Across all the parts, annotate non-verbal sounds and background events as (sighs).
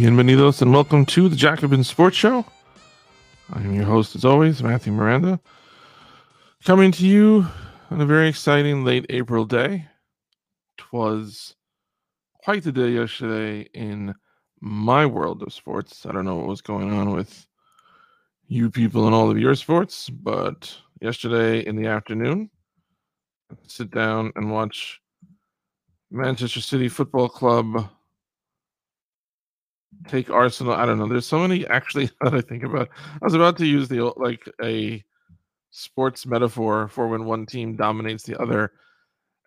Bienvenidos and welcome to the Jacobin Sports Show. I am your host, as always, Matthew Miranda, coming to you on a very exciting late April day. Twas quite the day yesterday in my world of sports. I don't know what was going on with you people and all of your sports, but yesterday in the afternoon, sit down and watch Manchester City Football Club take Arsenal. I don't know. There's so many (laughs) actually that I think about. I was about to use the like a sports metaphor for when one team dominates the other,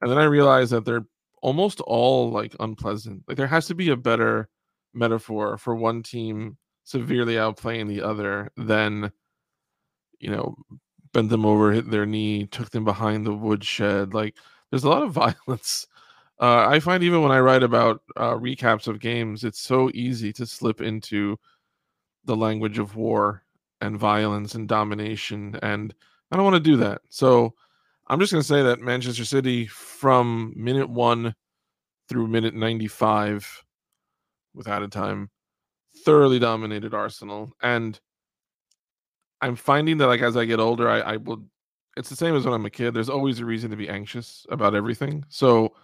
and then I realized that they're almost all like unpleasant. Like there has to be a better metaphor for one team severely outplaying the other than you know bent them over, hit their knee, took them behind the woodshed. Like there's a lot of (laughs) violence uh, I find even when I write about uh, recaps of games, it's so easy to slip into the language of war and violence and domination, and I don't want to do that. So I'm just going to say that Manchester City, from minute one through minute 95, without a time, thoroughly dominated Arsenal, and I'm finding that like as I get older, I, I will. It's the same as when I'm a kid. There's always a reason to be anxious about everything. So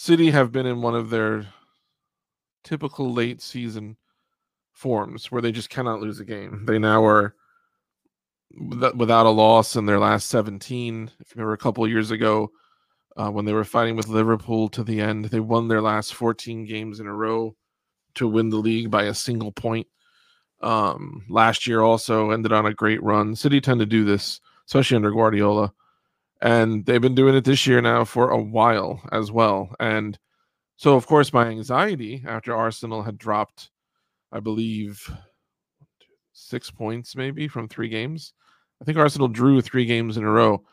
City have been in one of their typical late season forms where they just cannot lose a game. They now are without a loss in their last 17. If you remember a couple years ago, uh, when they were fighting with Liverpool to the end, they won their last 14 games in a row to win the league by a single point. Um, last year also ended on a great run. City tend to do this, especially under Guardiola and they've been doing it this year now for a while as well. And so, of course, my anxiety after Arsenal had dropped, I believe, six points maybe from three games. I think Arsenal drew three games in a row,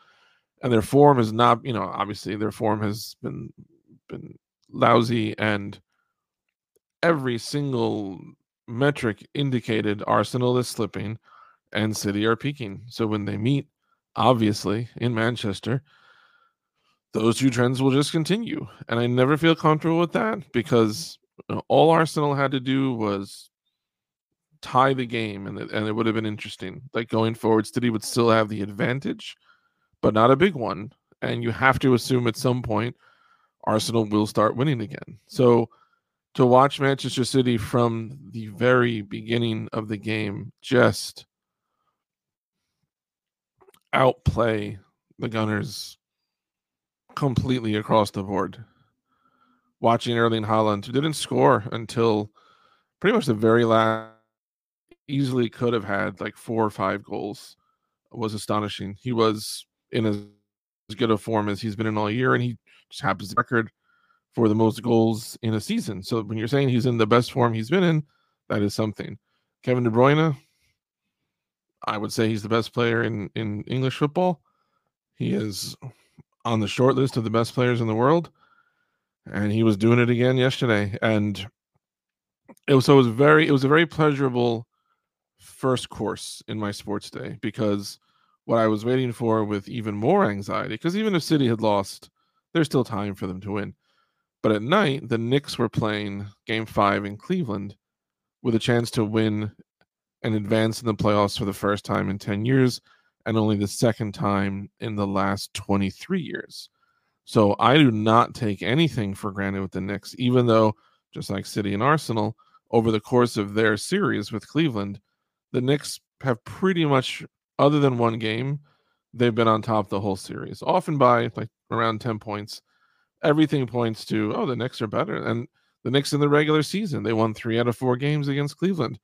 and their form is not, you know, obviously their form has been been lousy, and every single metric indicated Arsenal is slipping and City are peaking. So when they meet, obviously, in Manchester, those two trends will just continue. And I never feel comfortable with that because all Arsenal had to do was tie the game and and it would have been interesting. Like going forward, City would still have the advantage, but not a big one. And you have to assume at some point Arsenal will start winning again. So to watch Manchester City from the very beginning of the game just outplay the Gunners completely across the board. Watching Erling Haaland, who didn't score until pretty much the very last, easily could have had like four or five goals, was astonishing. He was in as good a form as he's been in all year, and he just happens to record for the most goals in a season. So when you're saying he's in the best form he's been in, that is something. Kevin De Bruyne, I would say he's the best player in in English football. He is on the short list of the best players in the world, and he was doing it again yesterday. And it was so it was very it was a very pleasurable first course in my sports day because what I was waiting for with even more anxiety, because even if City had lost, there's still time for them to win. But at night, the Knicks were playing game five in Cleveland with a chance to win and advance in the playoffs for the first time in 10 years and only the second time in the last 23 years. So I do not take anything for granted with the Knicks, even though, just like City and Arsenal, over the course of their series with Cleveland, the Knicks have pretty much, other than one game, they've been on top the whole series, often by like around 10 points. Everything points to, oh, the Knicks are better. And the Knicks in the regular season, they won three out of four games against Cleveland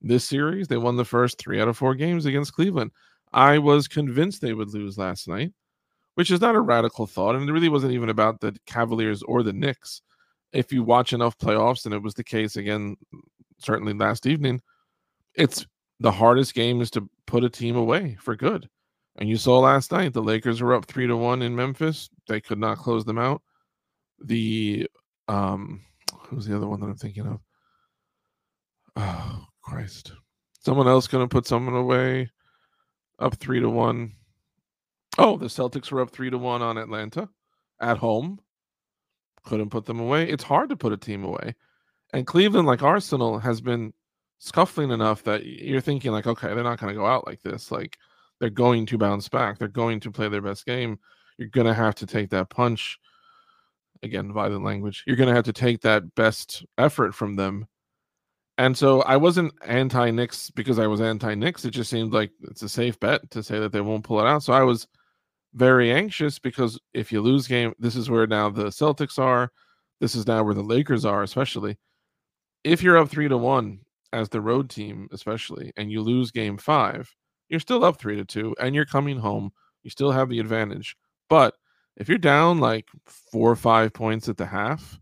this series. They won the first three out of four games against Cleveland. I was convinced they would lose last night, which is not a radical thought. And it really wasn't even about the Cavaliers or the Knicks. If you watch enough playoffs, and it was the case again, certainly last evening, it's the hardest game is to put a team away for good. And you saw last night the Lakers were up three to one in Memphis. They could not close them out. The um who's the other one that I'm thinking of? (sighs) Oh, Christ. Someone else going to put someone away up three to one. Oh, the Celtics were up three to one on Atlanta at home. Couldn't put them away. It's hard to put a team away. And Cleveland, like Arsenal, has been scuffling enough that you're thinking like, okay, they're not going to go out like this. Like they're going to bounce back. They're going to play their best game. You're going to have to take that punch. Again, violent language. You're going to have to take that best effort from them. And so I wasn't anti Knicks because I was anti Knicks. It just seemed like it's a safe bet to say that they won't pull it out. So I was very anxious because if you lose game, this is where now the Celtics are. This is now where the Lakers are, especially. If you're up three to one as the road team, especially, and you lose game five, you're still up three to two and you're coming home. You still have the advantage. But if you're down like four or five points at the half,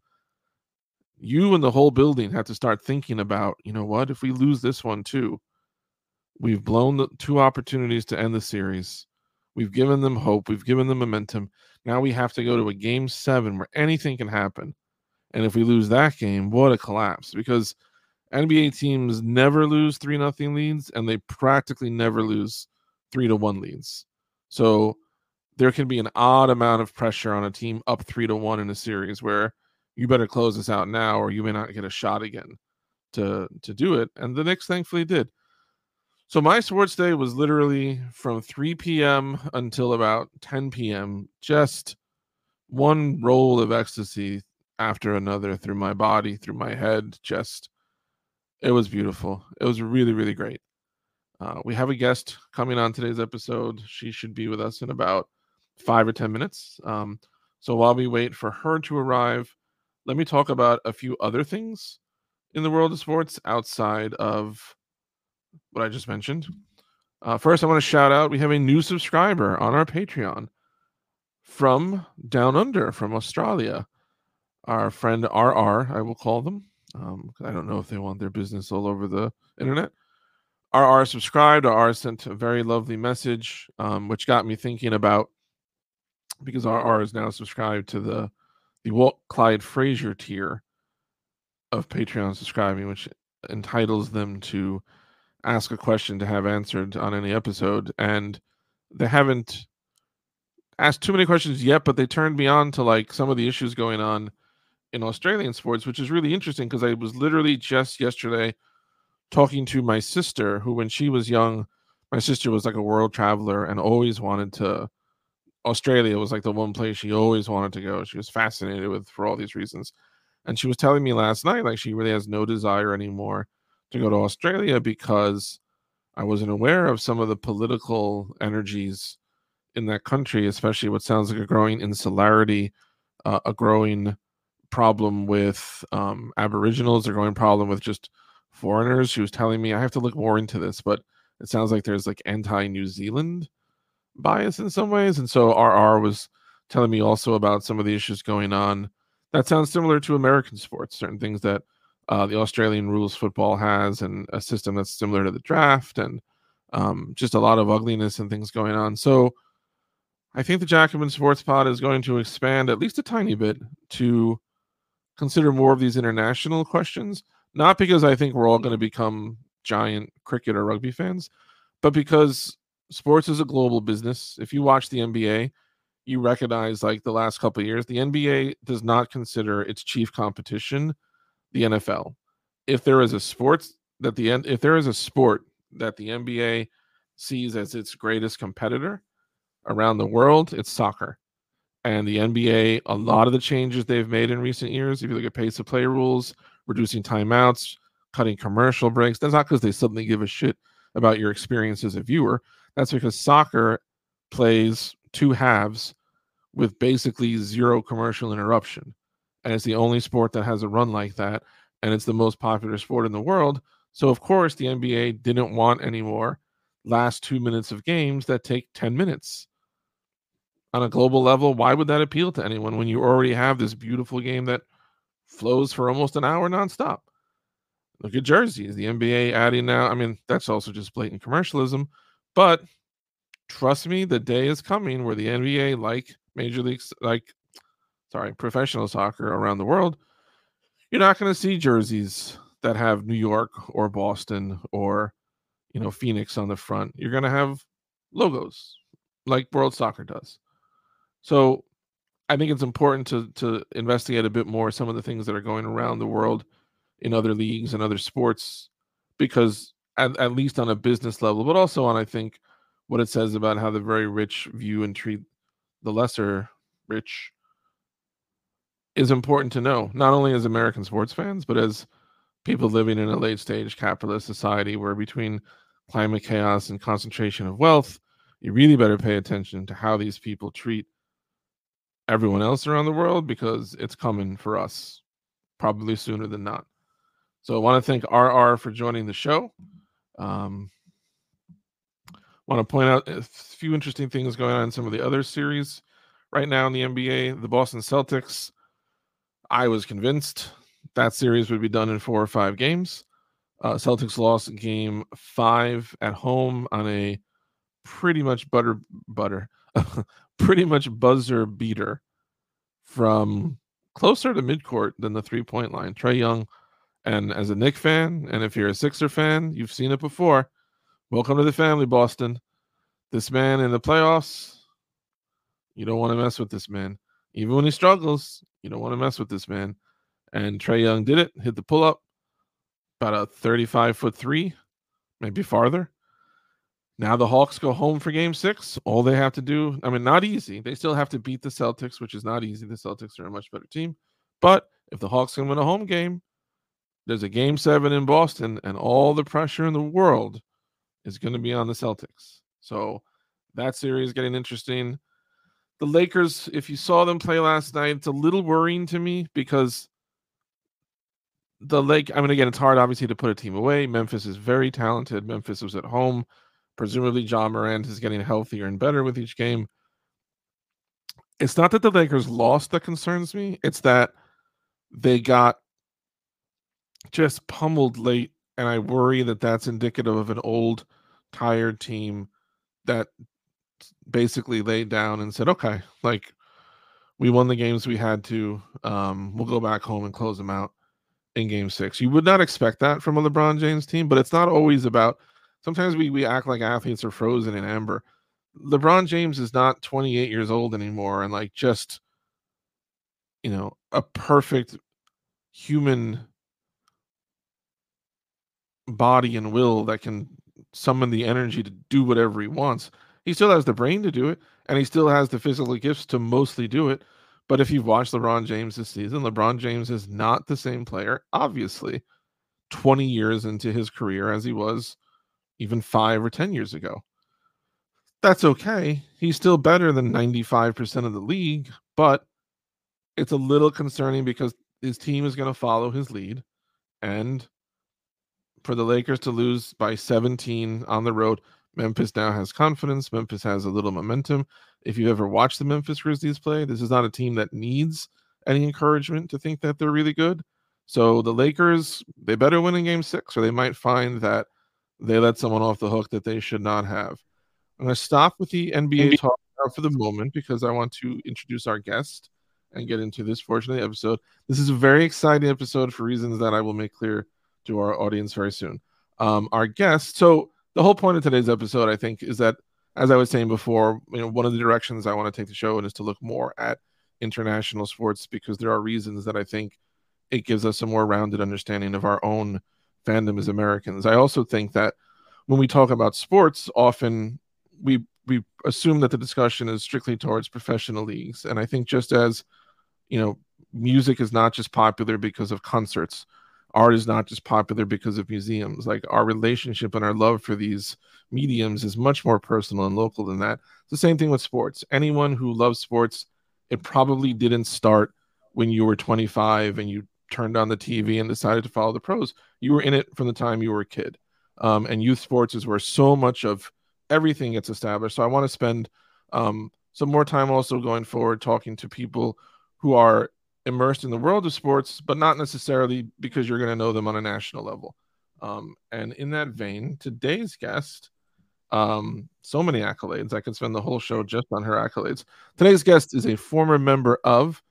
you and the whole building have to start thinking about, you know what, if we lose this one too, we've blown the two opportunities to end the series. We've given them hope. We've given them momentum. Now we have to go to a game seven where anything can happen. And if we lose that game, what a collapse. Because NBA teams never lose three nothing leads, and they practically never lose three to one leads. So there can be an odd amount of pressure on a team up three to one in a series where you better close this out now, or you may not get a shot again to to do it. And the Knicks thankfully did. So my sports day was literally from 3 p.m. until about 10 p.m. Just one roll of ecstasy after another through my body, through my head, just it was beautiful. It was really, really great. Uh, we have a guest coming on today's episode. She should be with us in about five or 10 minutes. Um, so while we wait for her to arrive, let me talk about a few other things in the world of sports outside of what I just mentioned. Uh, first, I want to shout out we have a new subscriber on our Patreon from down under, from Australia. Our friend RR, I will call them. Um, I don't know if they want their business all over the internet. RR subscribed. RR sent a very lovely message, um, which got me thinking about because RR is now subscribed to the the Walt Clyde Frazier tier of Patreon subscribing, which entitles them to ask a question to have answered on any episode. And they haven't asked too many questions yet, but they turned me on to like some of the issues going on in Australian sports, which is really interesting because I was literally just yesterday talking to my sister, who when she was young, my sister was like a world traveler and always wanted to. Australia was like the one place she always wanted to go. She was fascinated with for all these reasons. And she was telling me last night, like she really has no desire anymore to go to Australia because I wasn't aware of some of the political energies in that country, especially what sounds like a growing insularity, uh, a growing problem with um, Aboriginals, a growing problem with just foreigners. She was telling me I have to look more into this, but it sounds like there's like anti-New Zealand bias in some ways, and so RR was telling me also about some of the issues going on. That sounds similar to American sports, certain things that uh, the Australian rules football has, and a system that's similar to the draft, and um, just a lot of ugliness and things going on. So I think the Jacobin Sports Pod is going to expand at least a tiny bit to consider more of these international questions. Not because I think we're all going to become giant cricket or rugby fans, but because sports is a global business. If you watch the NBA, you recognize like the last couple years, the NBA does not consider its chief competition the NFL. If there is a sports that the if there is a sport that the NBA sees as its greatest competitor around the world, it's soccer. And the NBA, a lot of the changes they've made in recent years, if you look at pace of play rules, reducing timeouts, cutting commercial breaks, that's not because they suddenly give a shit about your experience as a viewer. That's because soccer plays two halves with basically zero commercial interruption and it's the only sport that has a run like that, and it's the most popular sport in the world. So of course the NBA didn't want any more last two minutes of games that take 10 minutes. On a global level, why would that appeal to anyone when you already have this beautiful game that flows for almost an hour nonstop? Look at jerseys. The NBA adding now. I mean, that's also just blatant commercialism. But trust me, the day is coming where the NBA, like Major Leagues, like sorry, professional soccer around the world, you're not going to see jerseys that have New York or Boston or you know Phoenix on the front. You're going to have logos like World Soccer does. So I think it's important to to investigate a bit more some of the things that are going around the world in other leagues and other sports because at, at least on a business level, but also on I think what it says about how the very rich view and treat the lesser rich is important to know, not only as American sports fans, but as people living in a late stage capitalist society where between climate chaos and concentration of wealth, you really better pay attention to how these people treat everyone else around the world because it's coming for us probably sooner than not. So I want to thank RR for joining the show. Um, want to point out a few interesting things going on in some of the other series right now in the NBA. The Boston Celtics, I was convinced that series would be done in four or five games. Uh, Celtics lost game five at home on a pretty much butter butter (laughs) pretty much buzzer beater from closer to midcourt than the three point line. Trae Young, and as a Knick fan, and if you're a Sixer fan, you've seen it before. Welcome to the family, Boston. This man in the playoffs, you don't want to mess with this man. Even when he struggles, you don't want to mess with this man. And Trae Young did it, hit the pull up, about a 35 foot three, maybe farther. Now the Hawks go home for game six. All they have to do, I mean, not easy. They still have to beat the Celtics, which is not easy. The Celtics are a much better team. But if the Hawks can win a home game, there's a game seven in Boston, and all the pressure in the world is going to be on the Celtics. So that series getting interesting. The Lakers, if you saw them play last night, it's a little worrying to me because the Lake, I mean, again, it's hard obviously to put a team away. Memphis is very talented. Memphis was at home. Presumably, Ja Morant is getting healthier and better with each game. It's not that the Lakers lost that concerns me. It's that they got just pummeled late, and I worry that that's indicative of an old, tired team that basically laid down and said, "Okay, like we won the games we had to. Um, we'll go back home and close them out in Game Six. You would not expect that from a LeBron James team, but it's not always about sometimes we, we act like athletes are frozen in amber. LeBron James is not 28 years old anymore and like just you know a perfect human body and will that can summon the energy to do whatever he wants. He still has the brain to do it and he still has the physical gifts to mostly do it. But if you've watched LeBron James this season, LeBron James is not the same player, obviously, 20 years into his career as he was even five or 10 years ago. That's okay. He's still better than 95% of the league, but it's a little concerning because his team is going to follow his lead. And for the Lakers to lose by 17 on the road, Memphis now has confidence. Memphis has a little momentum. If you've ever watched the Memphis Grizzlies play, this is not a team that needs any encouragement to think that they're really good. So the Lakers, they better win in game six, or they might find that they let someone off the hook that they should not have. I'm going to stop with the NBA talk for the moment because I want to introduce our guest and get into this portion of the episode. This is a very exciting episode for reasons that I will make clear to our audience very soon. Um, our guest, so the whole point of today's episode, I think, is that as I was saying before, you know, one of the directions I want to take the show in is to look more at international sports because there are reasons that I think it gives us a more rounded understanding of our own fandom as Americans. I also think that when we talk about sports, often we we assume that the discussion is strictly towards professional leagues, and I think just as you know, music is not just popular because of concerts. Art is not just popular because of museums. Like our relationship and our love for these mediums is much more personal and local than that. It's the same thing with sports. Anyone who loves sports, it probably didn't start when you were 25 and you turned on the TV and decided to follow the pros. You were in it from the time you were a kid. Um, and youth sports is where so much of everything gets established. So I want to spend um, some more time also going forward talking to people who are immersed in the world of sports, but not necessarily because you're going to know them on a national level. Um, and in that vein, today's guest, um, so many accolades. I could spend the whole show just on her accolades. Today's guest is a former member of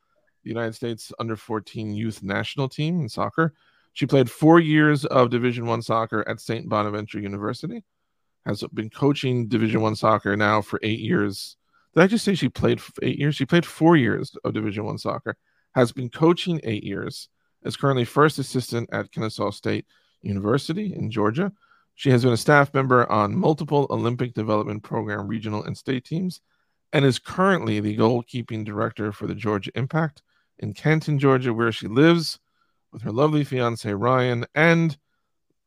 the United States under 14 youth national team in soccer. She played four years of Division One soccer at St. Bonaventure University. Has been coaching Division One soccer now for eight years. Did I just say she played eight years? She played four years of Division One soccer. Has been coaching eight years, is currently first assistant at Kennesaw State University in Georgia. She has been a staff member on multiple Olympic Development Program regional and state teams and is currently the goalkeeping director for the Georgia Impact in Canton, Georgia, where she lives with her lovely fiance Ryan and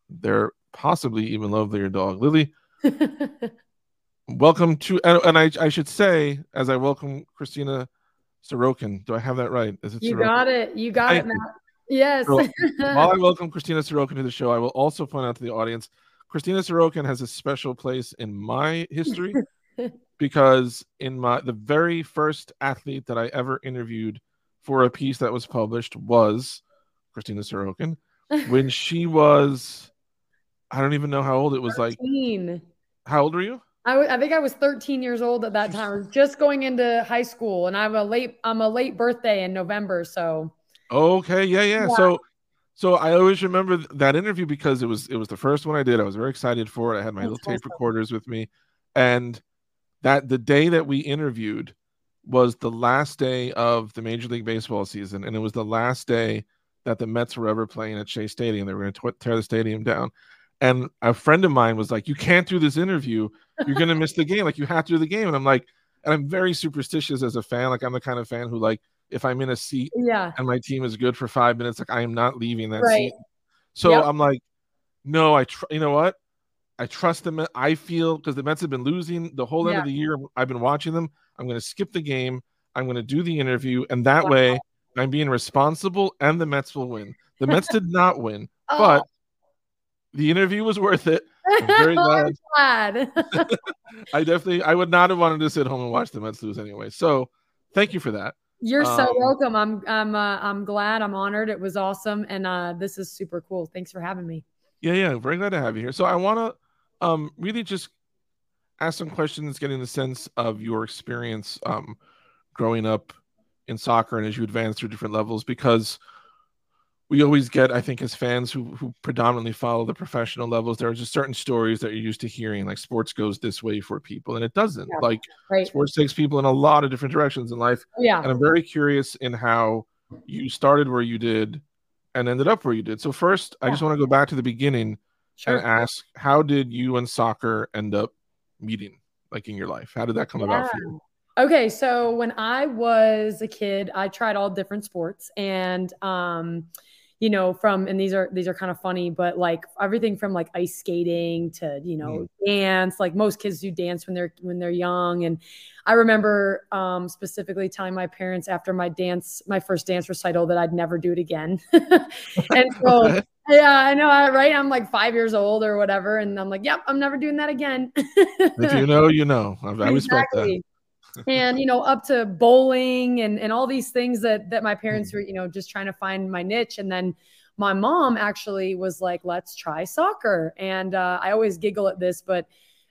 their possibly even lovelier dog Lily. (laughs) welcome to, and, and, I, I should say, as I welcome Christina Sarokon. Do I have that right? Is it you Sarokon? got it. You got Thank it, Matt. Yes. So, (laughs) while I welcome Christina Sarokon to the show, I will also point out to the audience Christina Sarokon has a special place in my history (laughs) because in my the very first athlete that I ever interviewed for a piece that was published was Christina Sarokon when (laughs) she was I don't even know how old it was 13. like how old are you? I, w- I think I was 13 years old at that time. I was just going into high school and I'm a late I'm a late birthday in November so Okay, yeah, yeah. yeah. So so I always remember that interview because it was it was the first one I did. I was very excited for it. I had my That's little tape recorders with me and that the day that we interviewed was the last day of the Major League Baseball season, and it was the last day that the Mets were ever playing at Shea Stadium. They were going to tear the stadium down. And a friend of mine was like, "You can't do this interview. You're going to miss the game. Like you have to do the game." And I'm like, and I'm very superstitious as a fan. Like I'm the kind of fan who like if I'm in a seat, yeah, and my team is good for five minutes, like I am not leaving that right. seat. So yep. I'm like, no, I tr- you know what? I trust them. I feel because the Mets have been losing the whole end yeah. of the year. I've been watching them. I'm going to skip the game. I'm going to do the interview, and that wow. way I'm being responsible, and the Mets will win. The Mets did not win, (laughs) oh. but the interview was worth it. (laughs) I'm very glad. glad. (laughs) (laughs) I definitely, I would not have wanted to sit home and watch the Mets lose anyway. So, thank you for that. You're um, so welcome. I'm, I'm, uh, I'm glad. I'm honored. It was awesome, and uh, this is super cool. Thanks for having me. Yeah, yeah, very glad to have you here. So, I want to um, really just ask some questions, getting the sense of your experience um, growing up in soccer and as you advance through different levels, because we always get, I think, as fans who who predominantly follow the professional levels, there are just certain stories that you're used to hearing, like sports goes this way for people, and it doesn't. Yeah, like right. sports takes people in a lot of different directions in life. Yeah, and I'm very curious in how you started where you did and ended up where you did. So first, yeah. I just want to go back to the beginning sure. and ask how did you and soccer end up meeting like in your life how did that come yeah. about for you okay so when i was a kid i tried all different sports and um you know, from and these are these are kind of funny, but like everything from like ice skating to you know mm. dance. Like most kids do dance when they're when they're young, and I remember um, specifically telling my parents after my dance, my first dance recital, that I'd never do it again. (laughs) and so. (laughs) Yeah, I know, right? I'm like five years old or whatever, and I'm like, "Yep, I'm never doing that again." if (laughs) you know, you know. I, I respect that and you know up to bowling and and all these things that that my parents hmm. were you know just trying to find my niche. And then my mom actually was like let's try soccer. And uh, i always giggle at this but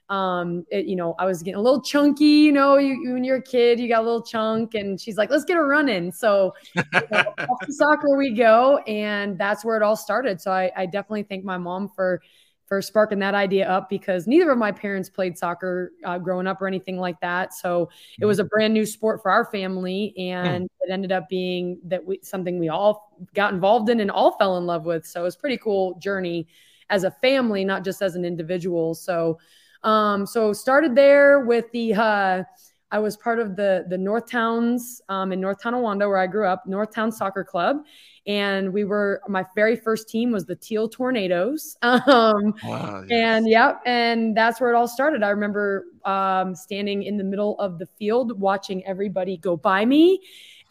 um it, you know i was getting a little chunky you know you, when you're a kid you got a little chunk. And she's like let's get a run in. So you know, (laughs) soccer we go. And that's where it all started. So I, I definitely thank my mom for for sparking that idea up because neither of my parents played soccer uh, growing up or anything like that. So it was a mm-hmm. brand new sport for our family, and mm. it ended up being that we something we all got involved in and all fell in love with. So it was pretty cool journey as a family, not just as an individual. So, um, so started there with the. Uh, I was part of the the Northtowns um, in North Tonawanda, where I grew up, Northtown Soccer Club, and we were my very first team was the Teal Tornadoes. (laughs) Um, wow, yes. And yep, and that's where it all started. I remember um, standing in the middle of the field watching everybody go by me.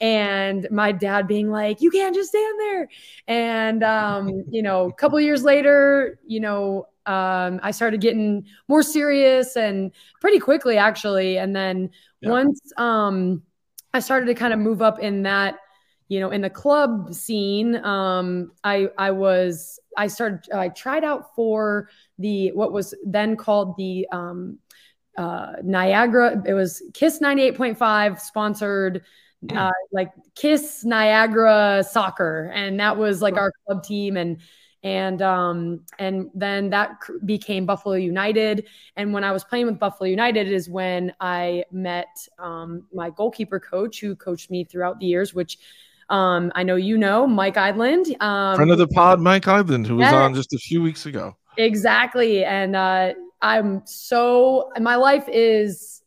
And my dad being like, "You can't just stand there," and um, you know, a couple years later, you know, um, I started getting more serious and pretty quickly, actually. And then yeah. once um, I started to kind of move up in that you know in the club scene um i i was i started i tried out for the what was then called the um uh niagara it was kiss 98.5 sponsored hmm. uh, like kiss niagara soccer and that was like our club team and and um and then that became buffalo united and when i was playing with buffalo united is when i met um my goalkeeper coach who coached me throughout the years which Um, I know you know Mike Eidland. Um, Friend of the pod, Mike Eidland, who was on just a few weeks ago. Exactly. And uh, I'm so, my life is,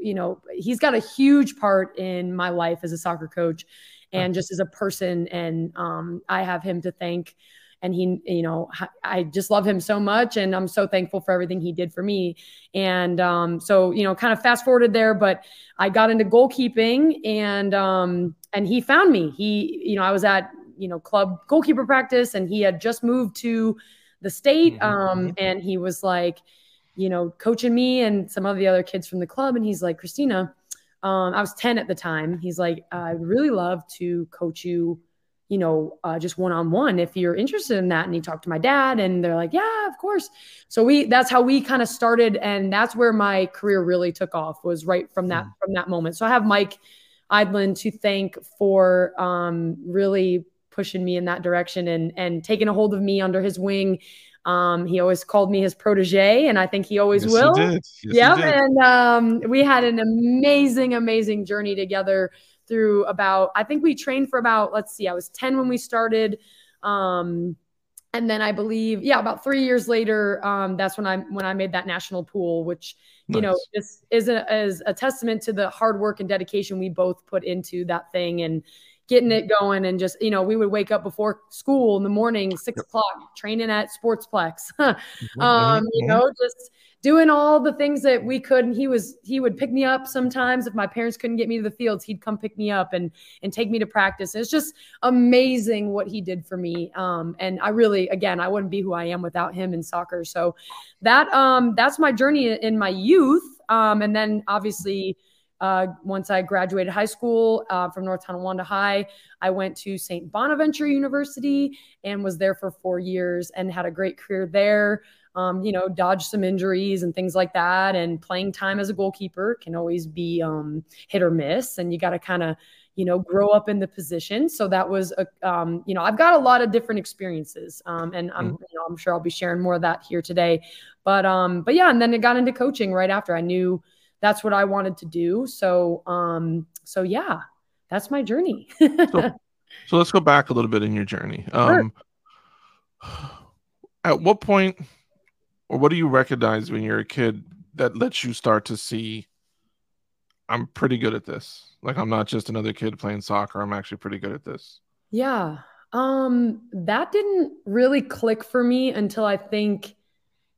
you know, he's got a huge part in my life as a soccer coach and just as a person. And um, I have him to thank. And he, you know, i just love him so much. And I'm so thankful for everything he did for me. And um, so, you know, kind of fast forwarded there, but I got into goalkeeping and, um, and he found me. He, you know, I was at, you know, club goalkeeper practice and he had just moved to the state. Mhm, Um, and he was like, you know, coaching me and some of the other kids from the club. And he's like, Christina, um, I was 10 at the time. He's like, I'd really love to coach you, you know, uh, just one on one if you're interested in that. And he talked to my dad, and they're like, yeah, of course. So we that's how we kind of started, and that's where my career really took off. Was right from that from that moment. So I have Mike Eidland to thank for um, really pushing me in that direction and and taking a hold of me under his wing. Um, he always called me his protege, and I think he always Yes, will. He. Yes, Yep. And um, we had an amazing, amazing journey together through about, I think we trained for about, let's see, I was 10 when we started. Um, and then I believe, yeah, about three years later, um, that's when I when I made that national pool, which you know this is a, is a testament to the hard work and dedication we both put into that thing and getting it going. And just you know, we would wake up before school in the morning, six o'clock, training at Sportsplex. (laughs) Mhm, um, you mhm. know, just doing all the things that we could. And he was he would pick me up sometimes if my parents couldn't get me to the fields, he'd come pick me up and and take me to practice. It's just amazing what he did for me. Um, and I really, again, I wouldn't be who I am without him in soccer. So that um that's my journey in my youth. Um, and then obviously. Uh, once I graduated high school uh, from North Tonawanda High, I went to St. Bonaventure University and was there for four years and had a great career there um, you know, dodge some injuries and things like that. And playing time as a goalkeeper can always be um, hit or miss, and you got to kind of, you know, grow up in the position. So that was a, um, you know, I've got a lot of different experiences, um, and I'm, Mhm. you know, I'm sure I'll be sharing more of that here today. But, um, but yeah, and then it got into coaching right after. I knew that's what I wanted to do. So, um, so yeah, that's my journey. So (laughs) let's go back a little bit in your journey. Sure. Um, at what point, or what do you recognize when you're a kid that lets you start to see, I'm pretty good at this? Like I'm not just another kid playing soccer. I'm actually pretty good at this. Yeah. Um, that didn't really click for me until I think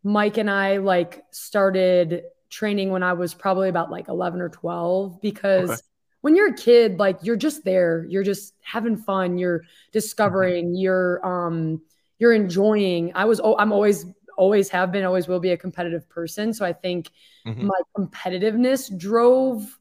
Mike and I like started training when I was probably about like 11 or 12 because Okay. when you're a kid, like you're just there, you're just having fun, you're discovering, you're um you're enjoying. I was oh, I'm always always have been, always will be a competitive person. So I think Mhm. my competitiveness drove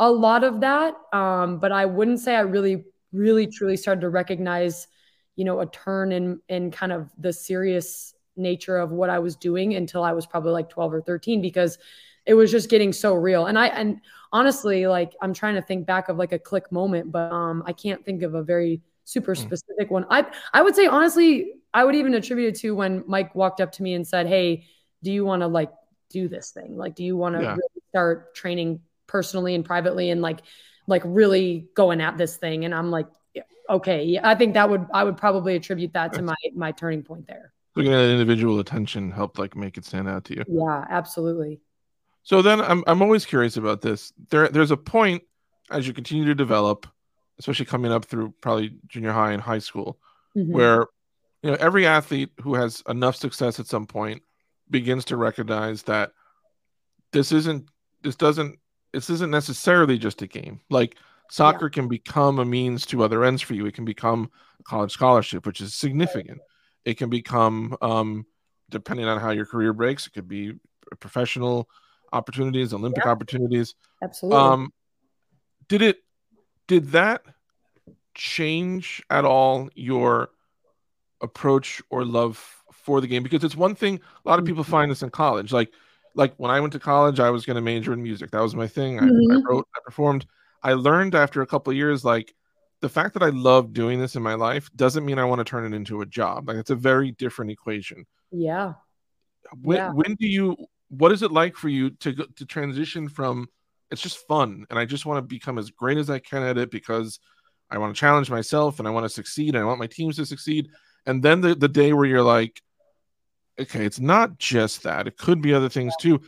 a lot of that. Um, but I wouldn't say I really, really, truly started to recognize, you know, a turn in in kind of the serious nature of what I was doing until I was probably like 12 or 13 because it was just getting so real. And I and honestly, like I'm trying to think back of like a click moment, but um I can't think of a very super Hmm. specific one. I I would say honestly, I would even attribute it to when Mike walked up to me and said, Hey, do you want to like do this thing? Like, do you want to Yeah. really start training personally and privately and like like really going at this thing? And I'm like, yeah, okay, yeah, I think that would I would probably attribute that to my my turning point there. Looking at individual attention helped like make it stand out to you. Yeah, absolutely. So then I'm I'm always curious about this. There there's a point as you continue to develop, especially coming up through probably junior high and high school, Mhm. where you know every athlete who has enough success at some point begins to recognize that this isn't this doesn't this isn't necessarily just a game. Like soccer can become a means to other ends for you. It can become a college scholarship, which is significant. It can become um depending on how your career breaks, it could be professional opportunities, Olympic opportunities. absolutely. Um, did it? Did that change at all your approach or love for the game? Because it's one thing. A lot of people find this in college. Like, like when I went to college, I was going to major in music. That was my thing. I, I Mhm. wrote, I performed. I learned after a couple of years, like the fact that I love doing this in my life doesn't mean I want to turn it into a job. Like it's a very different equation. yeah. When, Yeah. when do you? What is it like for you to go, to transition from? It's just fun, and I just want to become as great as I can at it because I want to challenge myself and I want to succeed. And I want my teams to succeed. And then the, the day where you're like, okay, it's not just that. It could be other things too.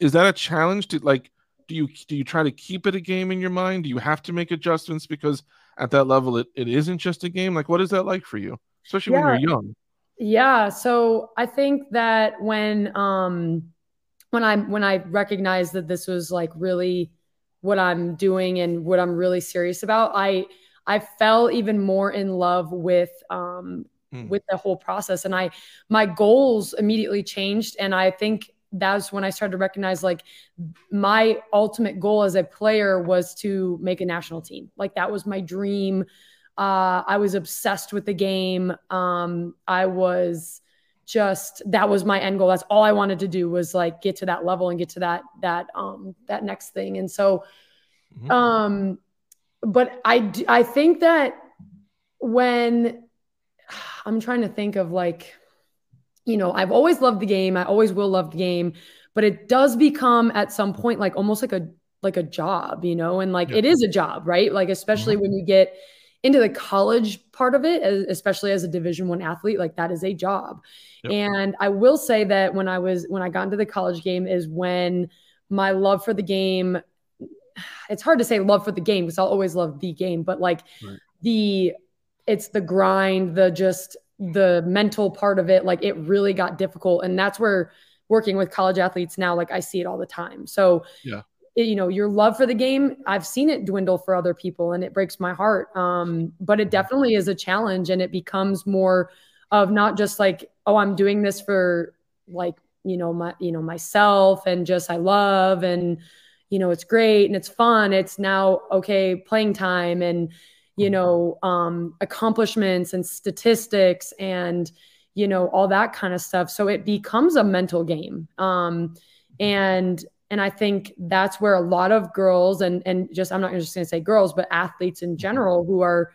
Is that a challenge to like do you do you try to keep it a game in your mind? Do you have to make adjustments because at that level it, it isn't just a game? Like what is that like for you? Especially yeah. when you're young. Yeah. So I think that when um when I when I recognized that this was like really what I'm doing and what I'm really serious about, I I fell even more in love with um mm. with the whole process and I my goals immediately changed and I think that's when I started to recognize like my ultimate goal as a player was to make a national team. Like that was my dream. Uh, I was obsessed with the game. Um, I was just that was my end goal. That's all I wanted to do was like get to that level and get to that that um that next thing. And so, mm-hmm. um, but I I think that when I'm trying to think of like you know, I've always loved the game. I always will love the game, but it does become at some point like almost like a like a job, you know, and like yeah. it is a job, right? Like especially mm-hmm. when you get into the college part of it, especially as a Division One athlete, like that is a job. Yep. And I will say that when I was when I got into the college game is when my love for the game. It's hard to say love for the game because I'll always love the game, but like right. the it's the grind, the just the mental part of it, like it really got difficult. And that's where working with college athletes now, like I see it all the time. So, yeah. It, you know your love for the game i've seen it dwindle for other people and it breaks my heart um, but it definitely is a challenge and it becomes more of not just like oh i'm doing this for like you know my you know myself and just i love and you know it's great and it's fun it's now okay playing time and you mm-hmm. know um, accomplishments and statistics and you know all that kind of stuff so it becomes a mental game um, and and i think that's where a lot of girls and and just i'm not just going to say girls but athletes in mm-hmm. general who are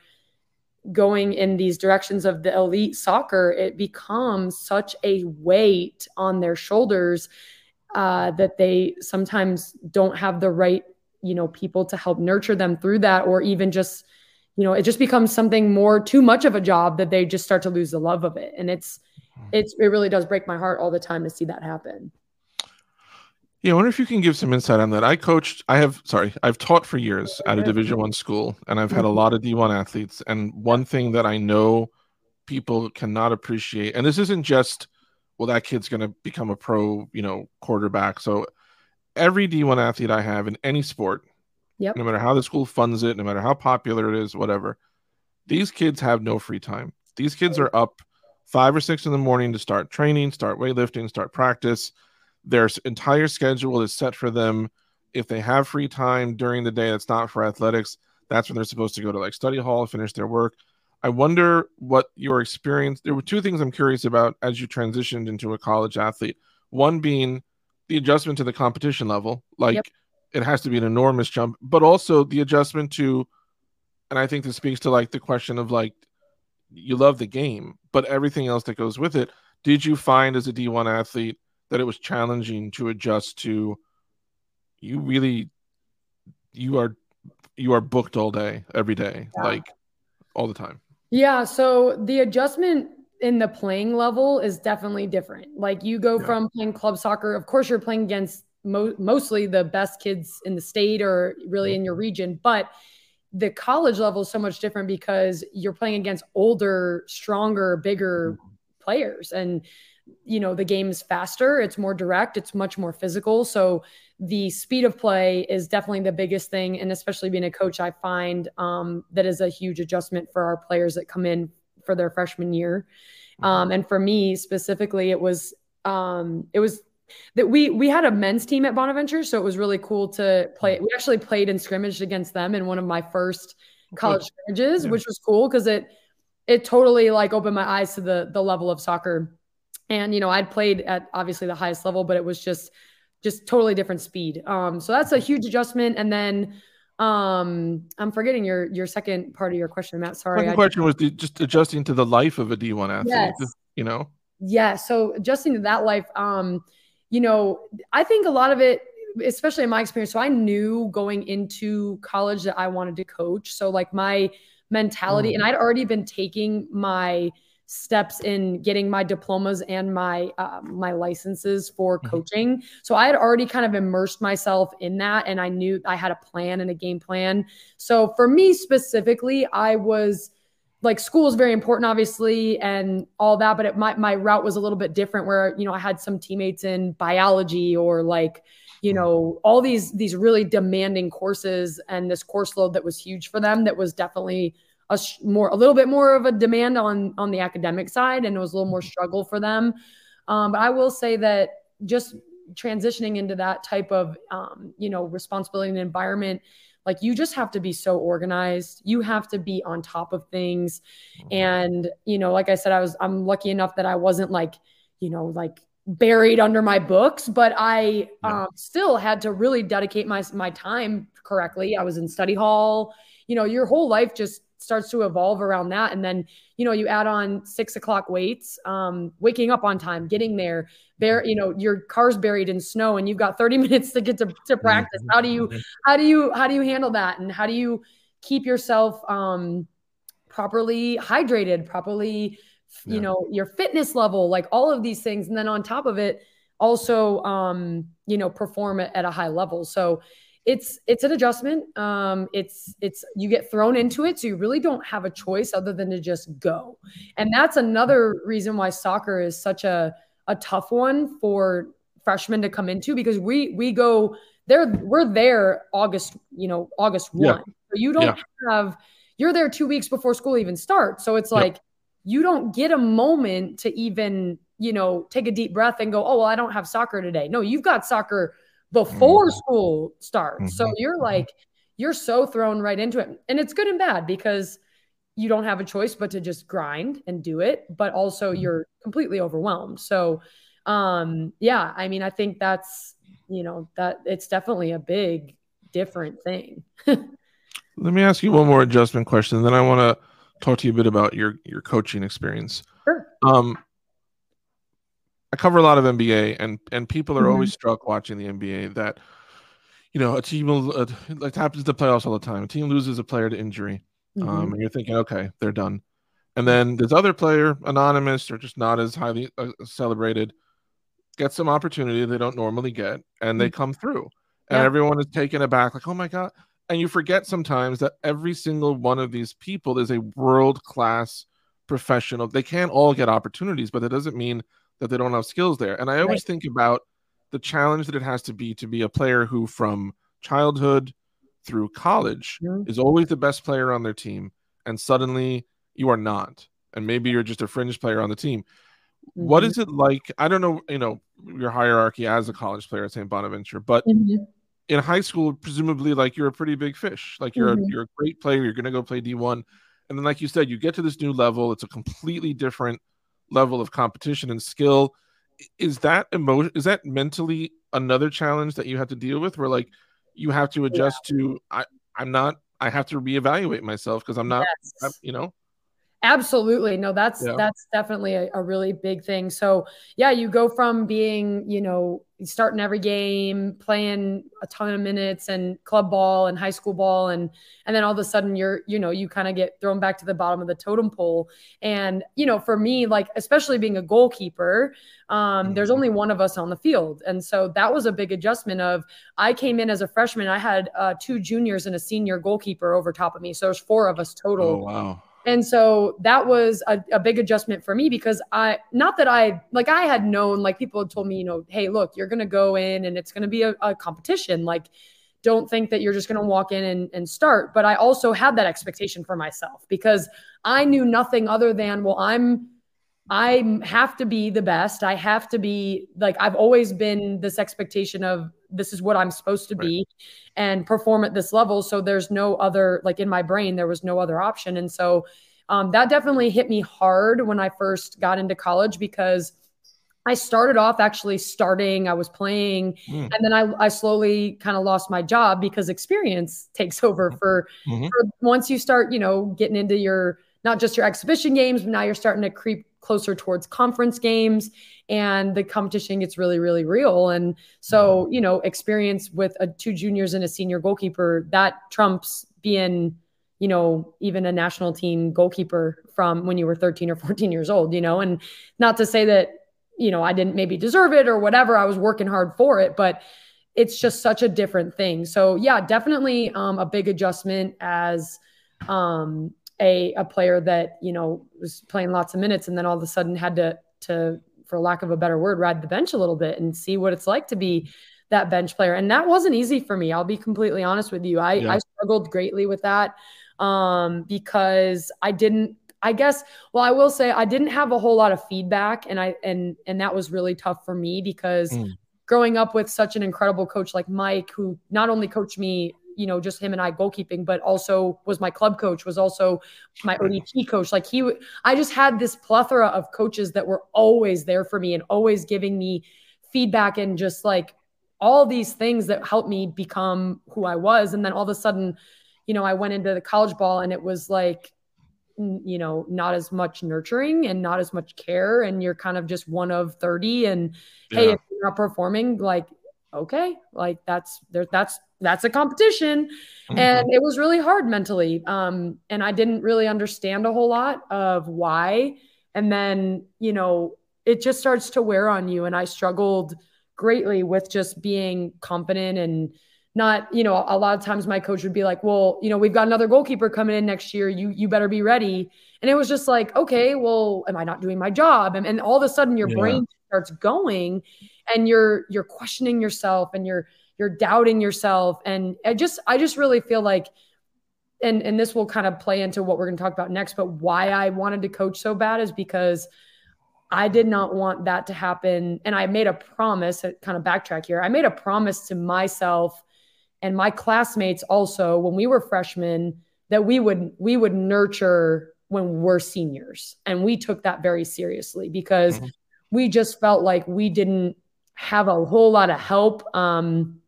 going in these directions of the elite soccer it becomes such a weight on their shoulders uh, that they sometimes don't have the right you know people to help nurture them through that or even just you know, it just becomes something more too much of a job that they just start to lose the love of it. And it's, hmm. it's, it really does break my heart all the time to see that happen. Yeah, I wonder if you can give some insight on that. I coached, I have, sorry, I've taught for years at a Division One school, and I've had a mm-hmm. lot of D1 athletes. And one thing that I know people cannot appreciate, and this isn't just, well, that kid's going to become a pro, you know, quarterback. So every D1 athlete I have in any sport, Yep. No matter how the school funds it, no matter how popular it is, whatever. These kids have no free time. These kids are up five or six in the morning to start training, start weightlifting, start practice. Their entire schedule is set for them. If they have free time during the day that's not for athletics, that's when they're supposed to go to like study hall, finish their work. I wonder what your experience. There were two things I'm curious about as you transitioned into a college athlete. One being the adjustment to the competition level. Like, yep it has to be an enormous jump, but also the adjustment to, and I think this speaks to like the question of like, you love the game, but everything else that goes with it. Did you find as a D1 athlete that it was challenging to adjust to? You really, you are, you are booked all day, every day, yeah. like all the time. Yeah. So the adjustment in the playing level is definitely different. Like you go yeah. from playing club soccer, of course, you're playing against mo- mostly the best kids in the state or really in your region. But the college level is so much different because you're playing against older, stronger, bigger mm-hmm. players. And, you know, the game is faster, it's more direct, it's much more physical. So the speed of play is definitely the biggest thing. And especially being a coach, I find um, that is a huge adjustment for our players that come in for their freshman year. Mm-hmm. Um, and for me specifically, it was um, it was that we we had a men's team at Bonaventure, so it was really cool to play. We actually played and scrimmaged against them in one of my first college scrimmages, yeah. which was cool because it it totally like opened my eyes to the the level of soccer. And you know, I'd played at obviously the highest level, but it was just just totally different speed. Um, so that's a huge adjustment. And then um, I'm forgetting your your second part of your question, Matt. Sorry. The question was just adjusting to the life of a D1 athlete. Yes. You know. Yeah. So adjusting to that life. Um, you know, I think a lot of it, especially in my experience, so I knew going into college that I wanted to coach. So like my mentality. Mm. And I'd already been taking my steps in getting my diplomas and my uh, my licenses for mm-hmm. coaching. So I had already kind of immersed myself in that, and I knew I had a plan and a game plan. So for me specifically, I was like school is very important obviously and all that but it, my, my route was a little bit different where you know i had some teammates in biology or like you mm-hmm. know all these these really demanding courses and this course load that was huge for them that was definitely a more a little bit more of a demand on on the academic side and it was a little more mm-hmm. struggle for them um, but i will say that just transitioning into that type of um, you know responsibility and environment like you just have to be so organized you have to be on top of things mm-hmm. and you know like i said i was i'm lucky enough that i wasn't like you know like buried under my books but i yeah. um, still had to really dedicate my my time correctly i was in study hall you know your whole life just starts to evolve around that. And then, you know, you add on six o'clock weights, um, waking up on time, getting there, there, you know, your car's buried in snow and you've got 30 (laughs) minutes to get to, to practice. How do you, how do you, how do you handle that? And how do you keep yourself, um, properly hydrated, properly, you yeah. know, your fitness level, like all of these things. And then on top of it, also, um, you know, perform at, at a high level. So, it's it's an adjustment. Um, it's it's you get thrown into it, so you really don't have a choice other than to just go. And that's another reason why soccer is such a a tough one for freshmen to come into because we we go there we're there August you know August one. So you don't yeah. have you're there two weeks before school even starts. So it's like you don't get a moment to even you know take a deep breath and go oh well I don't have soccer today. No, you've got soccer before mm-hmm. school starts. Mm-hmm. So you're mm-hmm. like, you're so thrown right into it. And it's good and bad because you don't have a choice but to just grind and do it, but also mm-hmm. you're completely overwhelmed. So um yeah, I mean, I think that's, you know, that it's definitely a big different thing. (laughs) Let me ask you one more adjustment question. Then I want to talk to you a bit about your your coaching experience. Sure. Um I cover a lot of NBA, and and people are mm-hmm. always struck watching the NBA that you know a team will uh, like happens to playoffs all the time. A team loses a player to injury, um, mm-hmm. um, and you're thinking, okay, they're done. And then this other player, anonymous or just not as highly uh, celebrated, gets some opportunity they don't normally get, and they mm-hmm. come through, and yeah. everyone is taken aback, like, oh my god. And you forget sometimes that every single one of these people is a world class professional. They can't all get opportunities, but that doesn't mean that they don't have skills there. And I always right. think about the challenge that it has to be to be a player who, from childhood through college, mm-hmm. is always the best player on their team, and suddenly you are not, and maybe you're just a fringe player on the team. Mm-hmm. What is it like? I don't know, you know, your hierarchy as a college player at St. Bonaventure, but mm-hmm. in high school, presumably, like you're a pretty big fish. Like you're a, mm-hmm. you're a great player. You're going to go play D1, and then, like you said, you get to this new level. It's a completely different level of competition and skill is that emotion is that mentally another challenge that you have to deal with where like you have to adjust yeah. to i i'm not i have to reevaluate myself because i'm not yes. I'm, you know Absolutely. No, that's yeah. that's definitely a, a, really big thing. So yeah, you go from being, you know, starting every game, playing a ton of minutes and club ball and high school ball and and then all of a sudden you're, you know, you kind of get thrown back to the bottom of the totem pole. And, you know, for me, like especially being a goalkeeper, um, there's only one of us on the field. And so that was a big adjustment of I came in as a freshman, I had uh, two juniors and a senior goalkeeper over top of me. So there's four of us total. Oh, wow and so that was a, a, big adjustment for me because I, not that I, like I had known, like people had told me, you know, hey, look, you're going to go in and it's going to be a, a, competition. Like, don't think that you're just going to walk in and, and start. But I also had that expectation for myself because I knew nothing other than, well, I'm, I have to be the best. I have to be like, I've always been this expectation of this is what I'm supposed to be and perform at this level. So there's no other, like in my brain, there was no other option. And so um, that definitely hit me hard when I first got into college because I started off actually starting, I was playing, mm. and then I, I slowly kind of lost my job because experience (laughs) takes over mm-hmm. for, mm-hmm. for once you start, you know, getting into your not just your exhibition games, but now you're starting to creep closer towards conference games and the competition gets really really real and so mm-hmm. you know experience with a two juniors and a senior goalkeeper that trumps being you know, even a national team goalkeeper from when you were 13 or 14 years old, you know, and not to say that, you know, I didn't maybe deserve it or whatever. I was working hard for it, but it's just such a different thing. So yeah, definitely um, a big adjustment as um, a, a player that, you know, was playing lots of minutes and then all of a sudden had to, to, for lack of a better word, ride the bench a little bit and see what it's like to be that bench player. And that wasn't easy for me. I'll be completely honest with you. I, yeah. I struggled greatly with that um, because I didn't I guess well I will say I didn't have a whole lot of feedback and I and and that was really tough for me because mm. growing up with such an incredible coach like Mike who not only coached me you know just him and I goalkeeping but also was my club coach was also my ODP coach like he I just had this plethora of coaches that were always there for me and always giving me feedback and just like all these things that helped me become who I was and then all of a sudden you know, I went into the college ball and it was like, you know, not as much nurturing and not as much care. And you're kind of just one of 30. And yeah. hey, if you're not performing, like, okay, like that's there, that's that's a competition. Mm-hmm. And it was really hard mentally. Um, and I didn't really understand a whole lot of why. And then, you know, it just starts to wear on you. And I struggled greatly with just being confident and not, you know, a lot of times my coach would be like, well, you know, we've got another goalkeeper coming in next year. You you better be ready. And it was just like, okay, well, am I not doing my job? And, and all of a sudden your yeah. brain starts going and you're you're questioning yourself and you're you're doubting yourself. And I just I just really feel like and and this will kind of play into what we're going to talk about next, but why I wanted to coach so bad is because I did not want that to happen. And I made a promise, kind of backtrack here. I made a promise to myself and my classmates also when we were freshmen that we would we would nurture when we're seniors and we took that very seriously because mm-hmm. we just felt like we didn't have a whole lot of help um,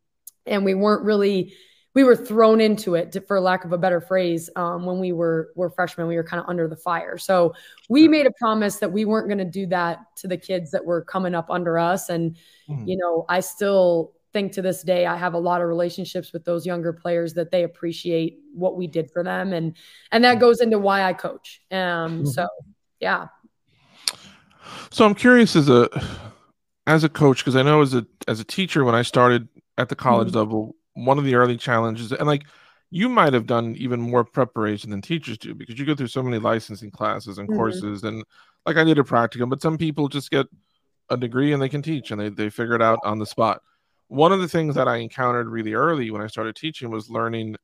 and we weren't really we were thrown into it to, for lack of a better phrase um, when we were were freshmen we were kind of under the fire so we made a promise that we weren't going to do that to the kids that were coming up under us and mm-hmm. you know i still think to this day I have a lot of relationships with those younger players that they appreciate what we did for them and and that goes into why I coach. Um mm-hmm. so yeah. So I'm curious as a as a coach because I know as a as a teacher when I started at the college mm-hmm. level one of the early challenges and like you might have done even more preparation than teachers do because you go through so many licensing classes and mm-hmm. courses and like I did a practicum but some people just get a degree and they can teach and they, they figure it out on the spot one of the things that I encountered really early when I started teaching was learning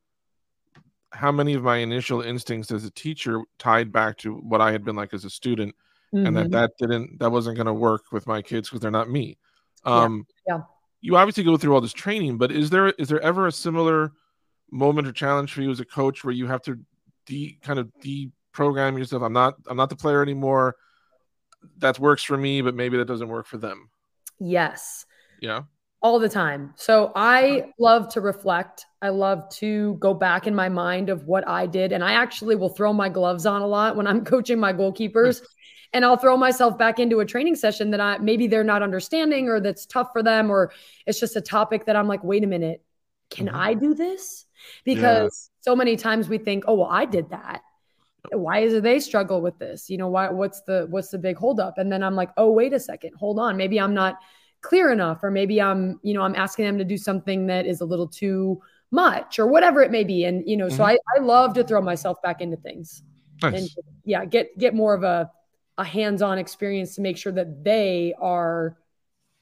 how many of my initial instincts as a teacher tied back to what I had been like as a student, mm-hmm. and that mm-hmm. that didn't that wasn't going to work with my kids because they're not me. Um, yeah. yeah. You obviously go through all this training, but is there is there ever a similar moment or challenge for you as a coach where you have to de kind of deprogram yourself? I'm not I'm not the player anymore. That works for me, but maybe that doesn't work for them. Yes. Yeah all the time. So I love to reflect. I love to go back in my mind of what I did. And I actually will throw my gloves on a lot when I'm (laughs) coaching my goalkeepers. (laughs) and I'll throw myself back into a training session that I maybe they're not understanding or that's tough for them, or it's just a topic that I'm like, wait a minute, can mm-hmm. I do this? Because yeah. so many times we think, oh, well, I did that. Why is it they struggle with this? You know, why what's the what's the big holdup? And then I'm like, oh, wait a second, hold on. Maybe I'm not clear enough or maybe i'm you know i'm asking them to do something that is a little too much or whatever it may be and you know mm-hmm. so I, I love to throw myself back into things nice. and yeah get get more of a a hands-on experience to make sure that they are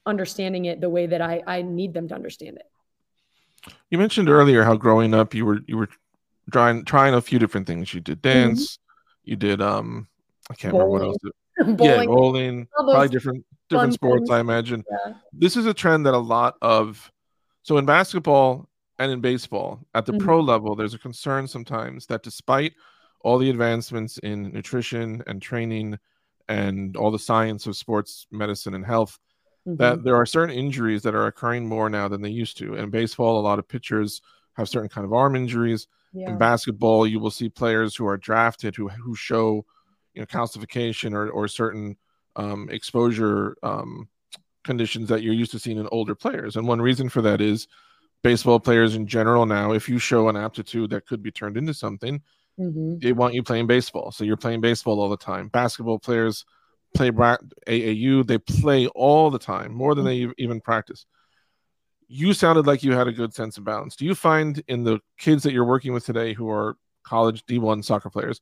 understanding it the way that i i need them to understand it you mentioned earlier how growing up you were you were trying trying a few different things you did mm-hmm. dance mm-hmm. you did um i can't bowling. remember what else bowling. (laughs) yeah bowling probably different different sports, I imagine. Yeah. This is a trend that a lot of so in basketball and in baseball at the mm-hmm. pro level, there's a concern sometimes that despite all the advancements in nutrition and training and all the science of sports medicine and health, mm-hmm. that there are certain injuries that are occurring more now than they used to. In baseball, a lot of pitchers have certain kind of arm injuries. Yeah. In basketball, you will see players who are drafted who who show you know calcification or, or certain um, exposure um, conditions that you're used to seeing in older players. And one reason for that is baseball players in general now, if you show an aptitude that could be turned into something, Mhm. they want you playing baseball. So you're playing baseball all the time. Basketball players play AAU, they play all the time, more than they e- even practice. You sounded like you had a good sense of balance. Do you find in the kids that you're working with today who are college D1 soccer players,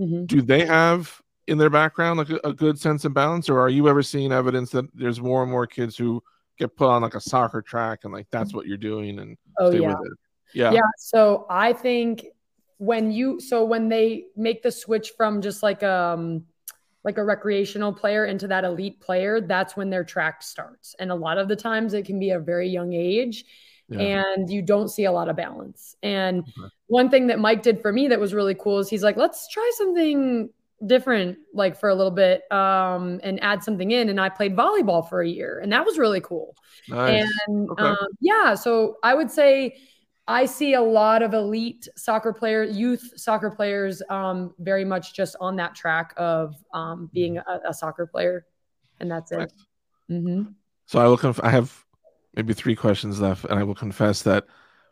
Mhm. do they have in their background like a, a good sense of balance, or are you ever seeing evidence that there's more and more kids who get put on like a soccer track and like that's what you're doing and Oh stay yeah. with it? Yeah. yeah so i think when you so when they make the switch from just like um like a recreational player into that elite player that's when their track starts and a lot of the times it can be a very young age Yeah. and you don't see a lot of balance and Okay. one thing that mike did for me that was really cool is he's like let's try something different like for a little bit um and add something in and i played volleyball for a year and that was really cool Nice. and Okay. um, yeah, so I would say I see a lot of elite soccer players, youth soccer players, um, very much just on that track of um, being a, a soccer player, and that's it. hmm So I will. Conf- I have maybe three questions left, and I will confess that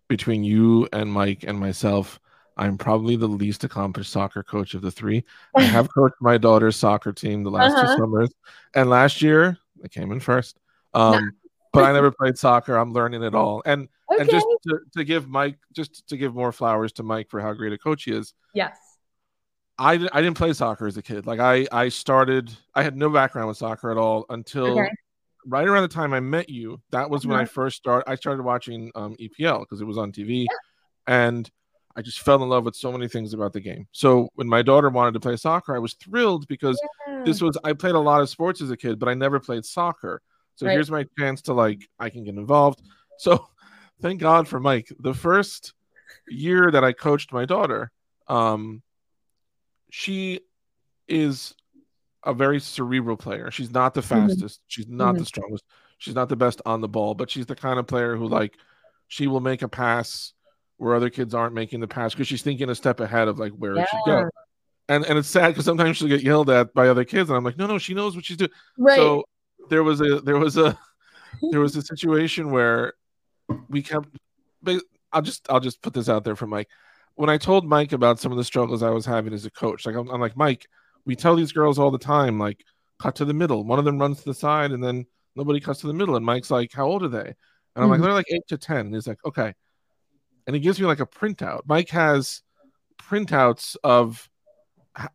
between you and Mike and myself, I'm probably the least accomplished soccer coach of the three. I have (laughs) coached my daughter's soccer team the last Uh-huh. two summers, and last year I came in first. Um, but I never played soccer. I'm learning it all, and Okay. and just to, to give Mike, just to give more flowers to Mike for how great a coach he is. yes. I, I didn't play soccer as a kid. Like I I started I had no background with soccer at all until Okay. right around the time I met you. That was when I Uh-huh. first started I started watching um EPL because it was on TV and I just fell in love with so many things about the game. So when my daughter wanted to play soccer, I was thrilled because this was I played a lot of sports as a kid, but I never played soccer. So Right. here's my chance to like I can get involved. So (laughs) thank God for Mike. The first year that I coached my daughter, um, she is a very cerebral player. She's not the Mhm. fastest. She's not Mhm. the strongest. She's not the best on the ball, but she's the kind of player who like she will make a pass where other kids aren't making the pass because she's thinking a step ahead of like where it should go. And and it's sad because sometimes she'll get yelled at by other kids, and I'm like, no, no, she knows what she's doing. right. So there was a there was a (laughs) there was a situation where we kept. I'll just I'll just put this out there for Mike. When I told Mike about some of the struggles I was having as a coach, like I'm, I'm like Mike, we tell these girls all the time, like cut to the middle. One of them runs to the side, and then nobody cuts to the middle. And Mike's like, "How old are they?" And I'm like, Mhm. "They're like eight to 10. And he's like, "Okay." And he gives me like a printout. Mike has printouts of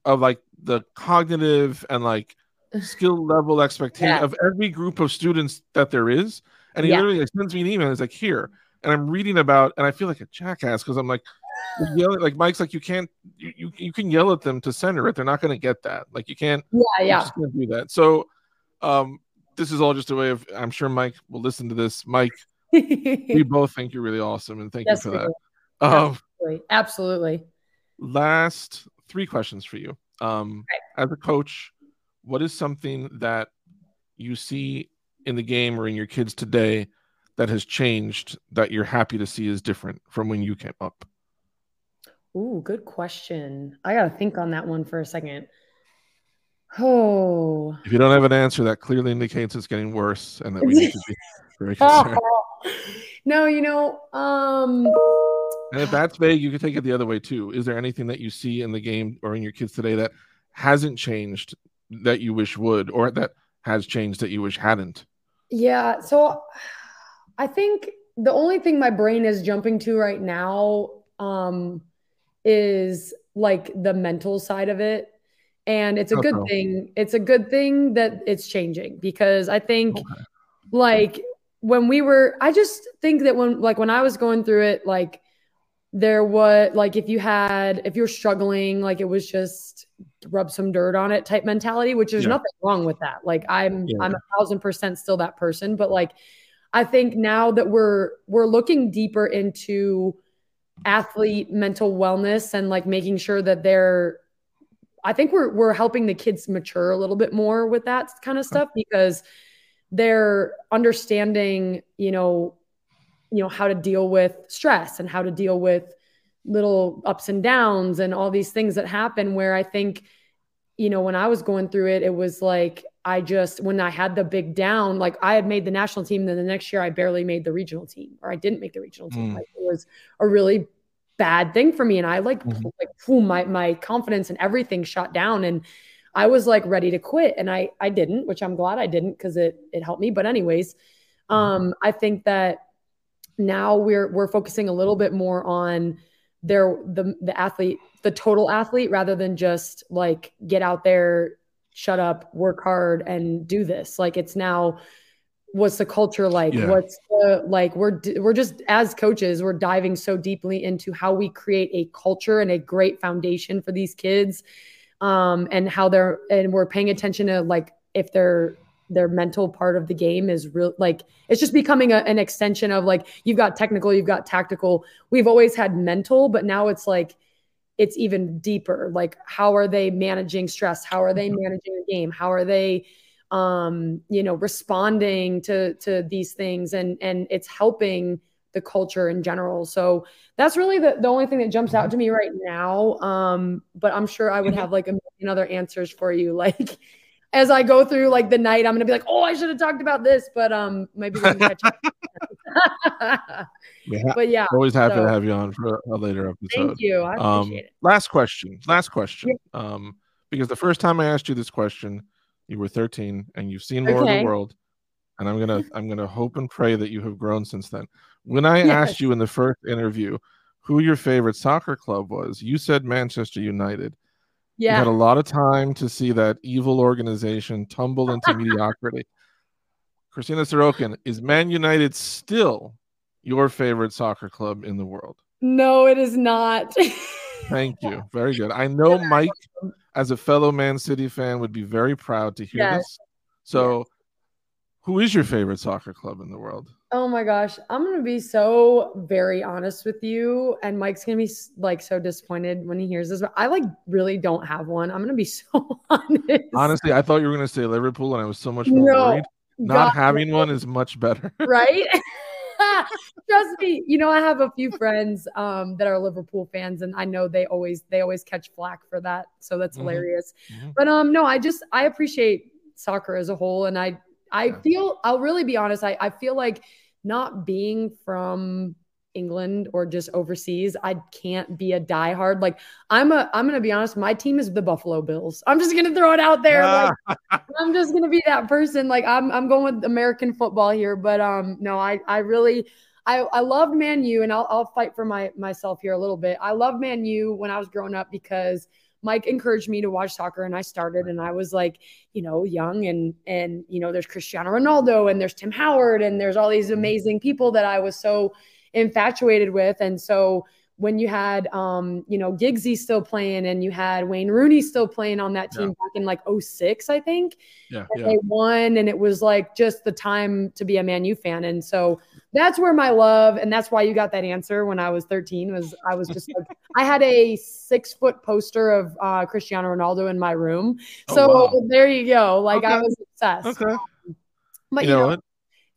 of like the cognitive and like skill level expectation Yeah. of every group of students that there is. And he Yeah. literally like, sends me an email. He's like, here. And I'm reading about, and I feel like a jackass because I'm like, yelling, like Mike's like, you can't, you, you, you can yell at them to center it. They're not going to get that. Like, you can't, yeah, yeah. just can't do that. So, um, this is all just a way of, I'm sure Mike will listen to this. Mike, we (laughs) both think you're really awesome. And thank you for that. Um, Absolutely. Absolutely. last three questions for you. Um, As a coach, what is something that you see in the game or in your kids today that has changed that you're happy to see is different from when you came up? Ooh, good question. I gotta think on that one for a second. Oh, If you don't have an answer, that clearly indicates it's getting worse and that we need to be very (laughs) concerned. no, you know, um, And if that's vague, you can take it the other way too. Is there anything that you see in the game or in your kids today that hasn't changed that you wish would, or that has changed that you wish hadn't? yeah. So I think the only thing my brain is jumping to right now um, is like the mental side of it. And it's a good Okay. thing. It's a good thing that it's changing because I think Okay. like when we were i just think that when like when i was going through it like there was like if you had if you're struggling like it was just rub some dirt on it type mentality which there's Yeah. nothing wrong with that like i'm Yeah. i'm a thousand percent still that person but like i think now that we're we're looking deeper into athlete mental wellness and like making sure that they're i think we're we're helping the kids mature a little bit more with that kind of stuff because they're understanding you know you know how to deal with stress and how to deal with little ups and downs and all these things that happen where i think you know when i was going through it it was like i just when i had the big down like i had made the national team then the next year i barely made the regional team or i didn't make the regional team Mm. like it was a really bad thing for me. And I like, Mhm. like boom, my my confidence and everything shot down. And I was like ready to quit. And I I didn't, which I'm glad I didn't because it it helped me. But anyways, um, I think that now we're we're focusing a little bit more on their the the athlete, the total athlete, rather than just like get out there, shut up, work hard, and do this. Like it's now what's the culture like Yeah. what's the like we're we're just as coaches we're diving so deeply into how we create a culture and a great foundation for these kids um and how they're and we're paying attention to like if their their mental part of the game is real like it's just becoming a, an extension of like you've got technical you've got tactical. We've always had mental but now it's like it's even deeper. Like how are they managing stress? How are they managing the game? How are they um you know responding to to these things? And and it's helping the culture in general. So that's really the, the only thing that jumps out to me right now um but i'm sure i would have like a million other answers for you. (laughs) Like as i go through like the night i'm gonna be like oh i should have talked about this but um maybe we can catch up ha- (laughs) but yeah always happy so- to have you on for a later episode. thank you i Um, appreciate it last question. Last question. Um, because the first time I asked you this question, you were 13 and you've seen more of the world. And I'm gonna I'm gonna hope and pray that you have grown since then. When I Yes. asked you in the first interview who your favorite soccer club was, you said Manchester United. You had a lot of time to see that evil organization tumble into (laughs) mediocrity. Christina Sarokon, is Man United still your favorite soccer club in the world? no it is not (laughs) Thank you. Very good. I know Mike, as a fellow Man City fan, would be very proud to hear Yes. this. So, who is your favorite soccer club in the world? Oh my gosh, I'm gonna be so very honest with you, and Mike's gonna be like so disappointed when he hears this. But I like really don't have one. I'm gonna be (laughs) so honest. Honestly, I thought you were going to say Liverpool, and I was so much more No. worried. Not God, having one is much better. (laughs) right? (laughs) Trust me, you know I have a few friends um, that are Liverpool fans, and I know they always they always catch flack for that. So that's Mhm. hilarious. Mhm. But um, no, I just I appreciate soccer as a whole, and I I Yeah. feel I'll really be honest. I I feel like not being from England or just overseas, I can't be a diehard. Like I'm a I'm gonna be honest. My team is the Buffalo Bills. I'm just gonna throw it out there. Like I'm just gonna be that person. Like I'm I'm going with American football here, but um no, I I really I I loved Man U, and I'll I'll fight for my myself here a little bit. I loved Man U when I was growing up because Mike encouraged me to watch soccer, and I started, and I was like, you know, young, and and you know, there's Cristiano Ronaldo, and there's Tim Howard, and there's all these amazing people that I was so infatuated with, and so when you had um you know Giggsy still playing and you had Wayne Rooney still playing on that team back in like 06 I think yeah, yeah. they won and it was like just the time to be a Man U fan and so that's where my love and that's why you got that answer when I was 13 was I was just like I had a six foot poster of uh, Cristiano Ronaldo in my room Oh, so wow. there you go like I was obsessed Okay. but you you know know, what?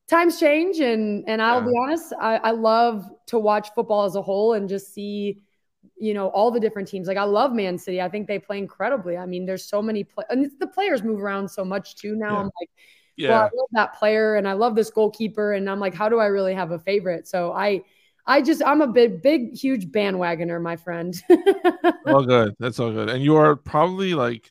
times change and and I'll Yeah. be honest I, I love to watch football as a whole and just see you know all the different teams like I love Man City I think they play incredibly I mean there's so many play and the players move around so much too now Yeah. I'm like Yeah. well, I love that player and I love this goalkeeper. And I'm like, how do I really have a favorite? So I, I just, I'm a big, big, huge bandwagoner, my friend. (laughs) all good. That's all good. And you are probably like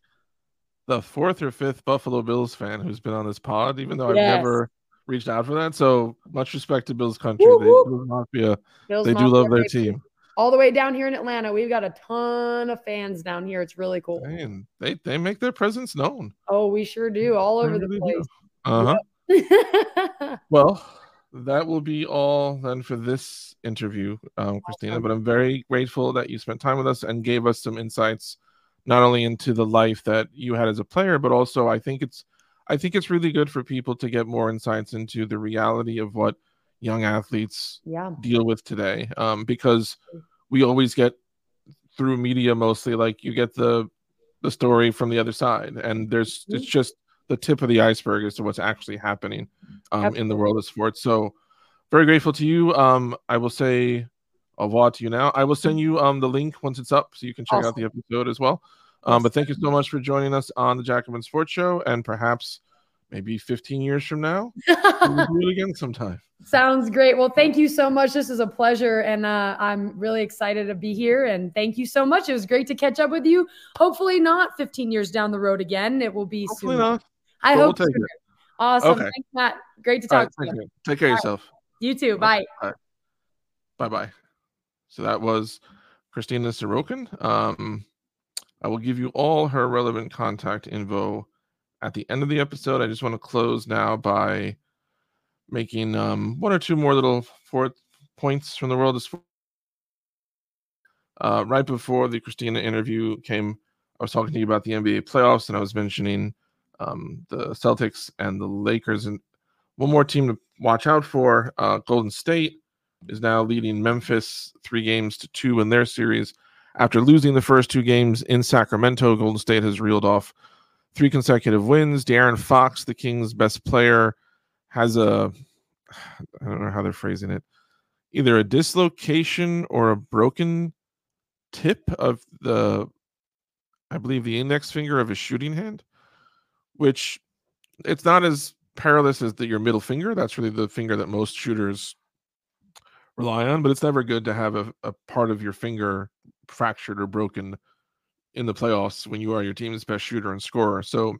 the fourth or fifth Buffalo Bills fan who's been on this pod, even though I've never reached out for that. So much respect to Bills country. Woo, They, woo. Bills Mafia, Bills they do Mafia, love their baby. team. All the way down here in Atlanta, we've got a ton of fans down here. It's really cool. And they, they make their presence known. Oh, we sure do, all They over the really do. Place. Uh-huh. (laughs) Well, that will be all then for this interview, um, Christina. But I'm very grateful that you spent time with us and gave us some insights, not only into the life that you had as a player, but also I think it's I think it's really good for people to get more insights into the reality of what young athletes yeah. deal with today. Um, because we always get through media mostly like you get the the story from the other side, and there's Mhm. it's just the tip of the iceberg as to what's actually happening um, in the world of sports. So very grateful to you. Um, I will say au revoir to you now. I will send you um the link once it's up so you can check out the episode as well. Um, but thank you so much for joining us on the Jacobin Sports Show, and perhaps maybe 15 years from now we'll do it again (laughs) sometime. Sounds great. Well, thank you so much. This is a pleasure, and uh, I'm really excited to be here. And thank you so much. It was great to catch up with you. Hopefully, not 15 years down the road again. It will be Hopefully soon. not. I but we'll hope. it. Awesome. Okay. Thanks, Matt. Great to talk right, to you. you. Take care of All right. yourself. You too. Bye. Bye bye. So that was Christina Sarokon. Um, I will give you all her relevant contact info at the end of the episode. I just want to close now by making um, one or two more little fourth points from the world of sport. Uh, right before the Christina interview came, I was talking to you about the NBA playoffs, and I was mentioning um, the Celtics and the Lakers. And one more team to watch out for uh, Golden State is now leading Memphis three games to two in their series. After losing the first two games in Sacramento, Golden State has reeled off three consecutive wins. De'Aaron Fox, the Kings' best player, has a (sighs) I don't know how they're phrasing it, either a dislocation or a broken tip of the I believe the index finger of his shooting hand, which it's not as perilous as the, your middle finger. That's really the finger that most shooters rely on, but it's never good to have a, a part of your finger fractured or broken in the playoffs when you are your team's best shooter and scorer. So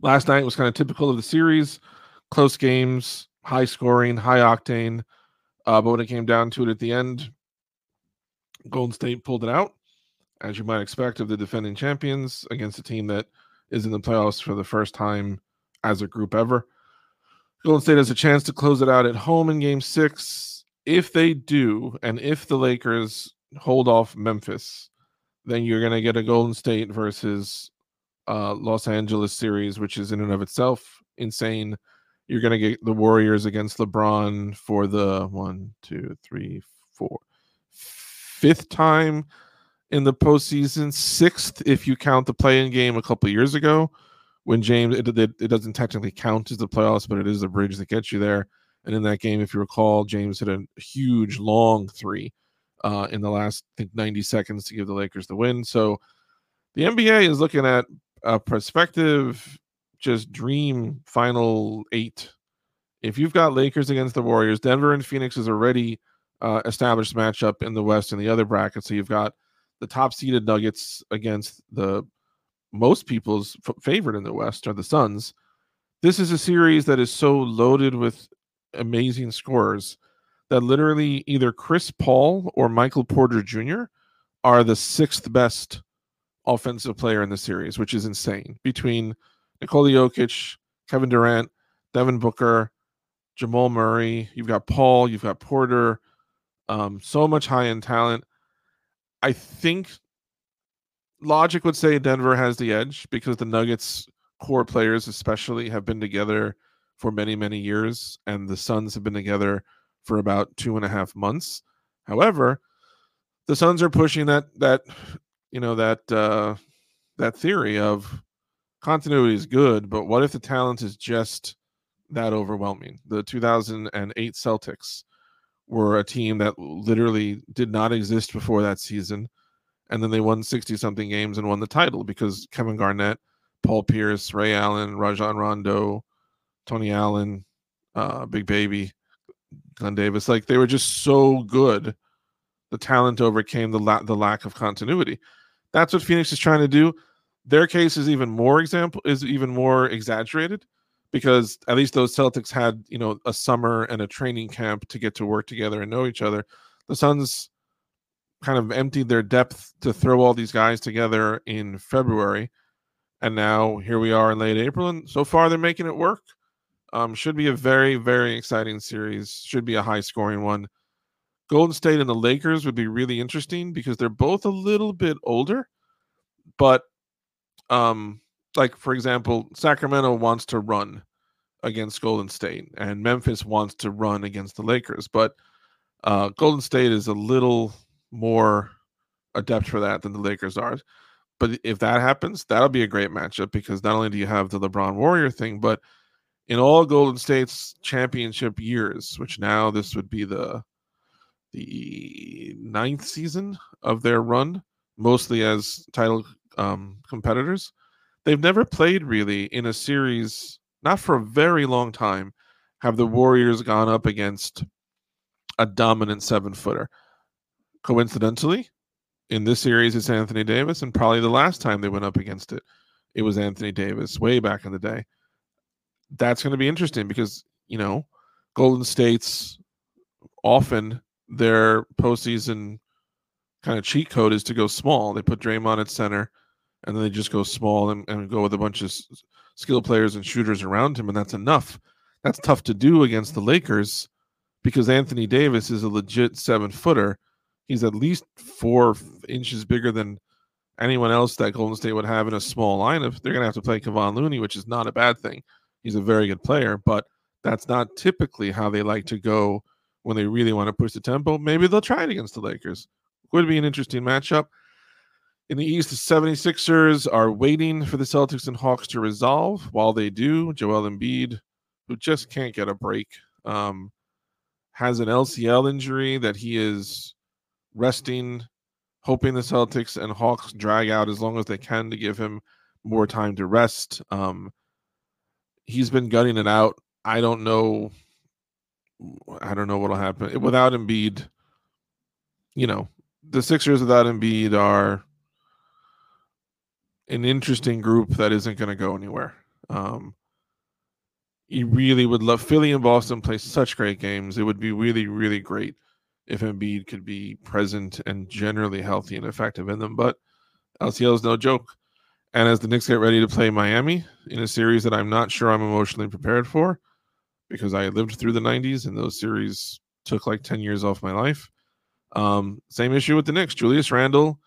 last night was kind of typical of the series close games, high scoring, high octane. Uh, but when it came down to it at the end, Golden State pulled it out, as you might expect of the defending champions against a team that is in the playoffs for the first time as a group ever. Golden State has a chance to close it out at home in game six. If they do, and if the Lakers hold off Memphis, then you're going to get a Golden State versus uh, Los Angeles series, which is in and of itself insane. You're going to get the Warriors against LeBron for the one, two, three, four, fifth time in the postseason, sixth if you count the play-in game a couple years ago when James it, it, it doesn't technically count as the playoffs, but it is the bridge that gets you there. And in that game, if you recall, James hit a huge long three uh, in the last I think 90 seconds to give the Lakers the win. So the NBA is looking at a prospective just dream final eight. If you've got Lakers against the Warriors, Denver and Phoenix is already uh, established matchup in the West and the other bracket. So you've got the top seeded Nuggets against the most people's f- favorite in the West are the Suns. This is a series that is so loaded with amazing scores that literally either Chris Paul or Michael Porter Jr. are the sixth best offensive player in the series, which is insane. Between Nikola Jokic, Kevin Durant, Devin Booker, Jamal Murray, you've got Paul, you've got Porter, um, so much high end talent. I think logic would say Denver has the edge because the Nuggets core players, especially, have been together for many, many years, and the Suns have been together for about two and a half months. However, the Suns are pushing that that you know that uh, that theory of continuity is good, but what if the talent is just that overwhelming? The 2008 Celtics were a team that literally did not exist before that season and then they won 60 something games and won the title because Kevin Garnett, Paul Pierce, Ray Allen, Rajon Rondo, Tony Allen, uh, Big Baby, Glenn Davis, like they were just so good. The talent overcame the la- the lack of continuity. That's what Phoenix is trying to do. Their case is even more example is even more exaggerated because at least those Celtics had you know a summer and a training camp to get to work together and know each other. The Suns kind of emptied their depth to throw all these guys together in February. And now here we are in late April. And so far they're making it work. Um, should be a very, very exciting series. Should be a high scoring one. Golden State and the Lakers would be really interesting because they're both a little bit older. But um, like for example, Sacramento wants to run against Golden State, and Memphis wants to run against the Lakers. But uh, Golden State is a little more adept for that than the Lakers are. But if that happens, that'll be a great matchup because not only do you have the LeBron Warrior thing, but in all Golden State's championship years, which now this would be the the ninth season of their run, mostly as title um, competitors, they've never played really in a series, not for a very long time, have the mm-hmm. Warriors gone up against a dominant seven footer. Coincidentally, in this series, it's Anthony Davis, and probably the last time they went up against it, it was Anthony Davis way back in the day. That's going to be interesting because, you know, Golden State's often their postseason kind of cheat code is to go small. They put Draymond at center, and then they just go small and, and go with a bunch of skill players and shooters around him, and that's enough. That's tough to do against the Lakers because Anthony Davis is a legit seven footer. He's at least four inches bigger than anyone else that Golden State would have in a small lineup. They're going to have to play Kevon Looney, which is not a bad thing. He's a very good player, but that's not typically how they like to go when they really want to push the tempo. Maybe they'll try it against the Lakers. Would be an interesting matchup. In the East, the 76ers are waiting for the Celtics and Hawks to resolve. While they do, Joel Embiid, who just can't get a break, um, has an LCL injury that he is resting, hoping the Celtics and Hawks drag out as long as they can to give him more time to rest. Um, he's been gutting it out. I don't know. I don't know what'll happen without Embiid. You know, the Sixers without Embiid are an interesting group that isn't going to go anywhere. Um, you really would love Philly and Boston play such great games. It would be really, really great if Embiid could be present and generally healthy and effective in them. But LCL is no joke. And as the Knicks get ready to play Miami in a series that I'm not sure I'm emotionally prepared for, because I lived through the 90s and those series took like 10 years off my life. Um, same issue with the Knicks. Julius Randle,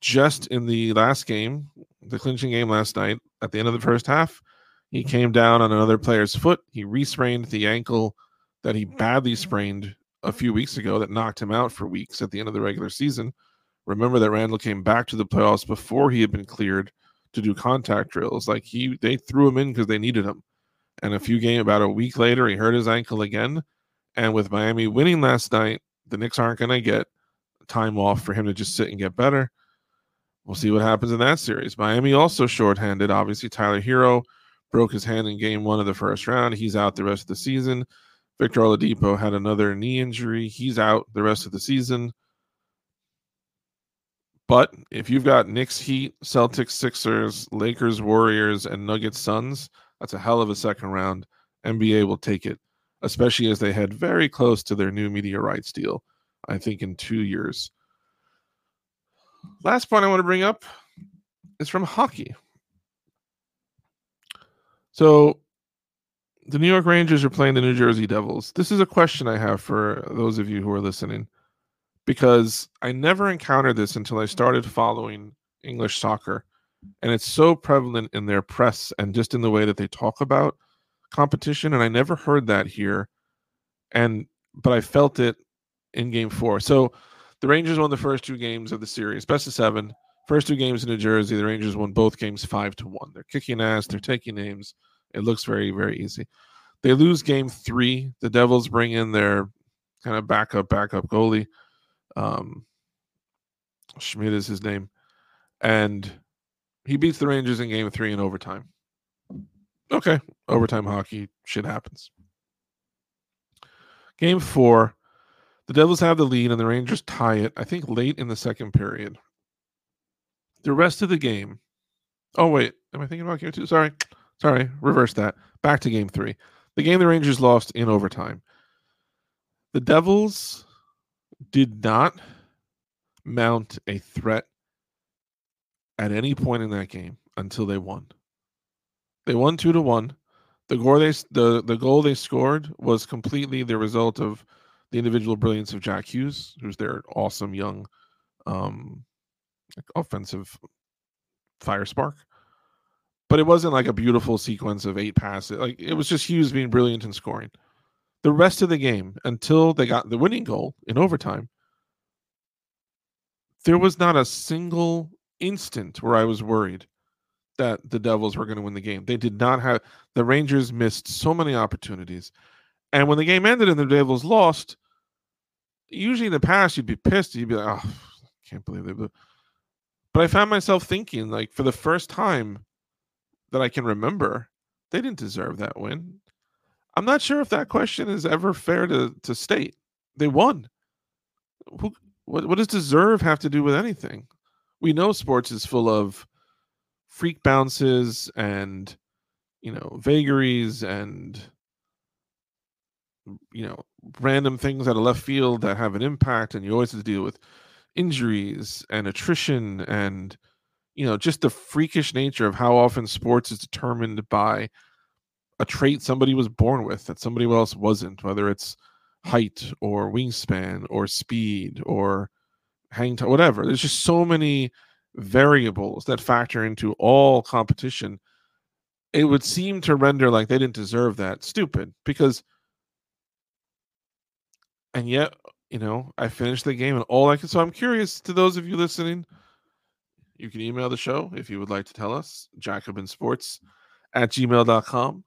just in the last game, the clinching game last night, at the end of the first half, he mm-hmm. came down on another player's foot. He resprained the ankle that he badly sprained a few weeks ago that knocked him out for weeks at the end of the regular season. Remember that Randle came back to the playoffs before he had been cleared to do contact drills. Like he they threw him in because they needed him. And a few game about a week later, he hurt his ankle again. And with Miami winning last night, the Knicks aren't going to get time off for him to just sit and get better. We'll see what happens in that series. Miami also shorthanded. Obviously, Tyler Herro broke his hand in game one of the first round. He's out the rest of the season. Victor Oladipo had another knee injury. He's out the rest of the season. But if you've got Knicks, Heat, Celtics, Sixers, Lakers, Warriors, and Nuggets, Suns, that's a hell of a second round. NBA will take it, especially as they head very close to their new media rights deal, I think in two years. Last point I want to bring up is from hockey. So the New York Rangers are playing the New Jersey Devils. This is a question I have for those of you who are listening because I never encountered this until I started following English soccer. And it's so prevalent in their press and just in the way that they talk about competition. And I never heard that here. And, but I felt it in game four. So the Rangers won the first two games of the series, best of seven. First two games in New Jersey, the Rangers won both games five to one. They're kicking ass, they're taking names. It looks very, very easy. They lose game three. The Devils bring in their kind of backup, backup goalie. Um, Schmid is his name. And he beats the Rangers in game three in overtime. Okay, overtime hockey, shit happens. Game four, the Devils have the lead and the Rangers tie it, I think, late in the second period. The rest of the game. Oh, wait. Am I thinking about game two? Sorry. Sorry. Reverse that. Back to game three. The game the Rangers lost in overtime. The Devils did not mount a threat at any point in that game until they won. They won two to one. The they the, the goal they scored was completely the result of the individual brilliance of Jack Hughes, who's their awesome young um, offensive fire spark. But it wasn't like a beautiful sequence of eight passes. Like it was just Hughes being brilliant and scoring. The rest of the game, until they got the winning goal in overtime, there was not a single instant where I was worried that the Devils were going to win the game. They did not have the Rangers missed so many opportunities. And when the game ended and the Devils lost, usually in the past you'd be pissed. You'd be like, oh, can't believe it. But I found myself thinking, like, for the first time that I can remember, they didn't deserve that win. I'm not sure if that question is ever fair to to state. They won. Who, what what does deserve have to do with anything? We know sports is full of freak bounces and you know vagaries and you know random things out of left field that have an impact and you always have to deal with injuries and attrition and you know just the freakish nature of how often sports is determined by a trait somebody was born with that somebody else wasn't whether it's height or wingspan or speed or hang time whatever. There's just so many variables that factor into all competition. It would seem to render like they didn't deserve that. Stupid. Because and yet you know i finished the game and all i can so i'm curious to those of you listening you can email the show if you would like to tell us jacobinsports at gmail.com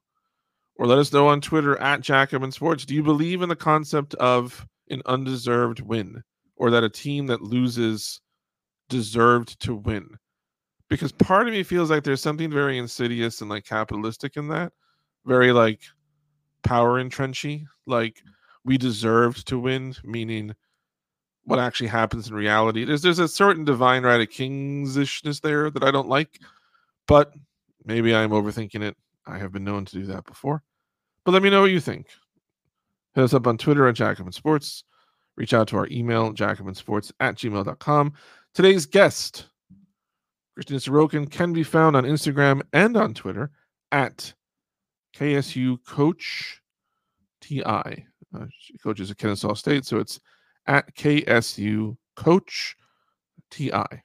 or let us know on twitter at jacobin sports do you believe in the concept of an undeserved win or that a team that loses deserved to win? Because part of me feels like there's something very insidious and like capitalistic in that very like power entrenchy like we deserved to win, meaning what actually happens in reality. There's there's a certain divine right of kingsishness there that I don't like, but maybe I'm overthinking it. I have been known to do that before. But let me know what you think. Hit us up on Twitter at Jacobin Sports. Reach out to our email, jacobinsports at gmail.com. Today's guest, Christina Sarokon, can be found on Instagram and on Twitter at KSU Coach TI. Uh, she coaches at Kennesaw State, so it's at KSU Coach TI.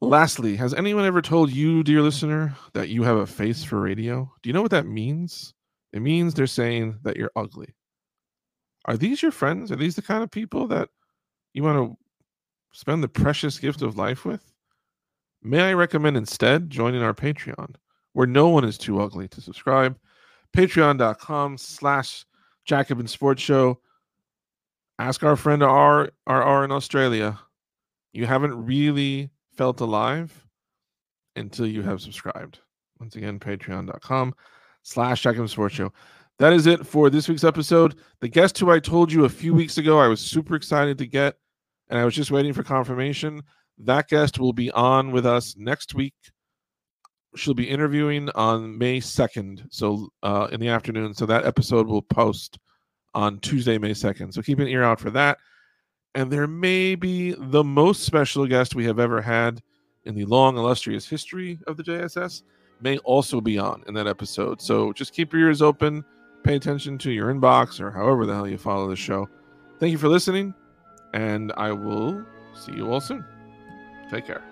Lastly, has anyone ever told you, dear listener, that you have a face for radio? Do you know what that means? It means they're saying that you're ugly. Are these your friends? Are these the kind of people that you want to spend the precious gift of life with? May I recommend instead joining our Patreon, where no one is too ugly to subscribe. Patreon.com slash Jacobin Sports Show. Ask our friend R R in Australia. You haven't really felt alive until you have subscribed. Once again, patreon.com slash Jacobin Sports Show. That is it for this week's episode. The guest who I told you a few weeks ago I was super excited to get, and I was just waiting for confirmation. That guest will be on with us next week. She'll be interviewing on May 2nd, so uh, in the afternoon. So that episode will post on Tuesday, May 2nd. So keep an ear out for that. And there may be the most special guest we have ever had in the long, illustrious history of the JSS, may also be on in that episode. So just keep your ears open, pay attention to your inbox or however the hell you follow the show. Thank you for listening, and I will see you all soon. Take care.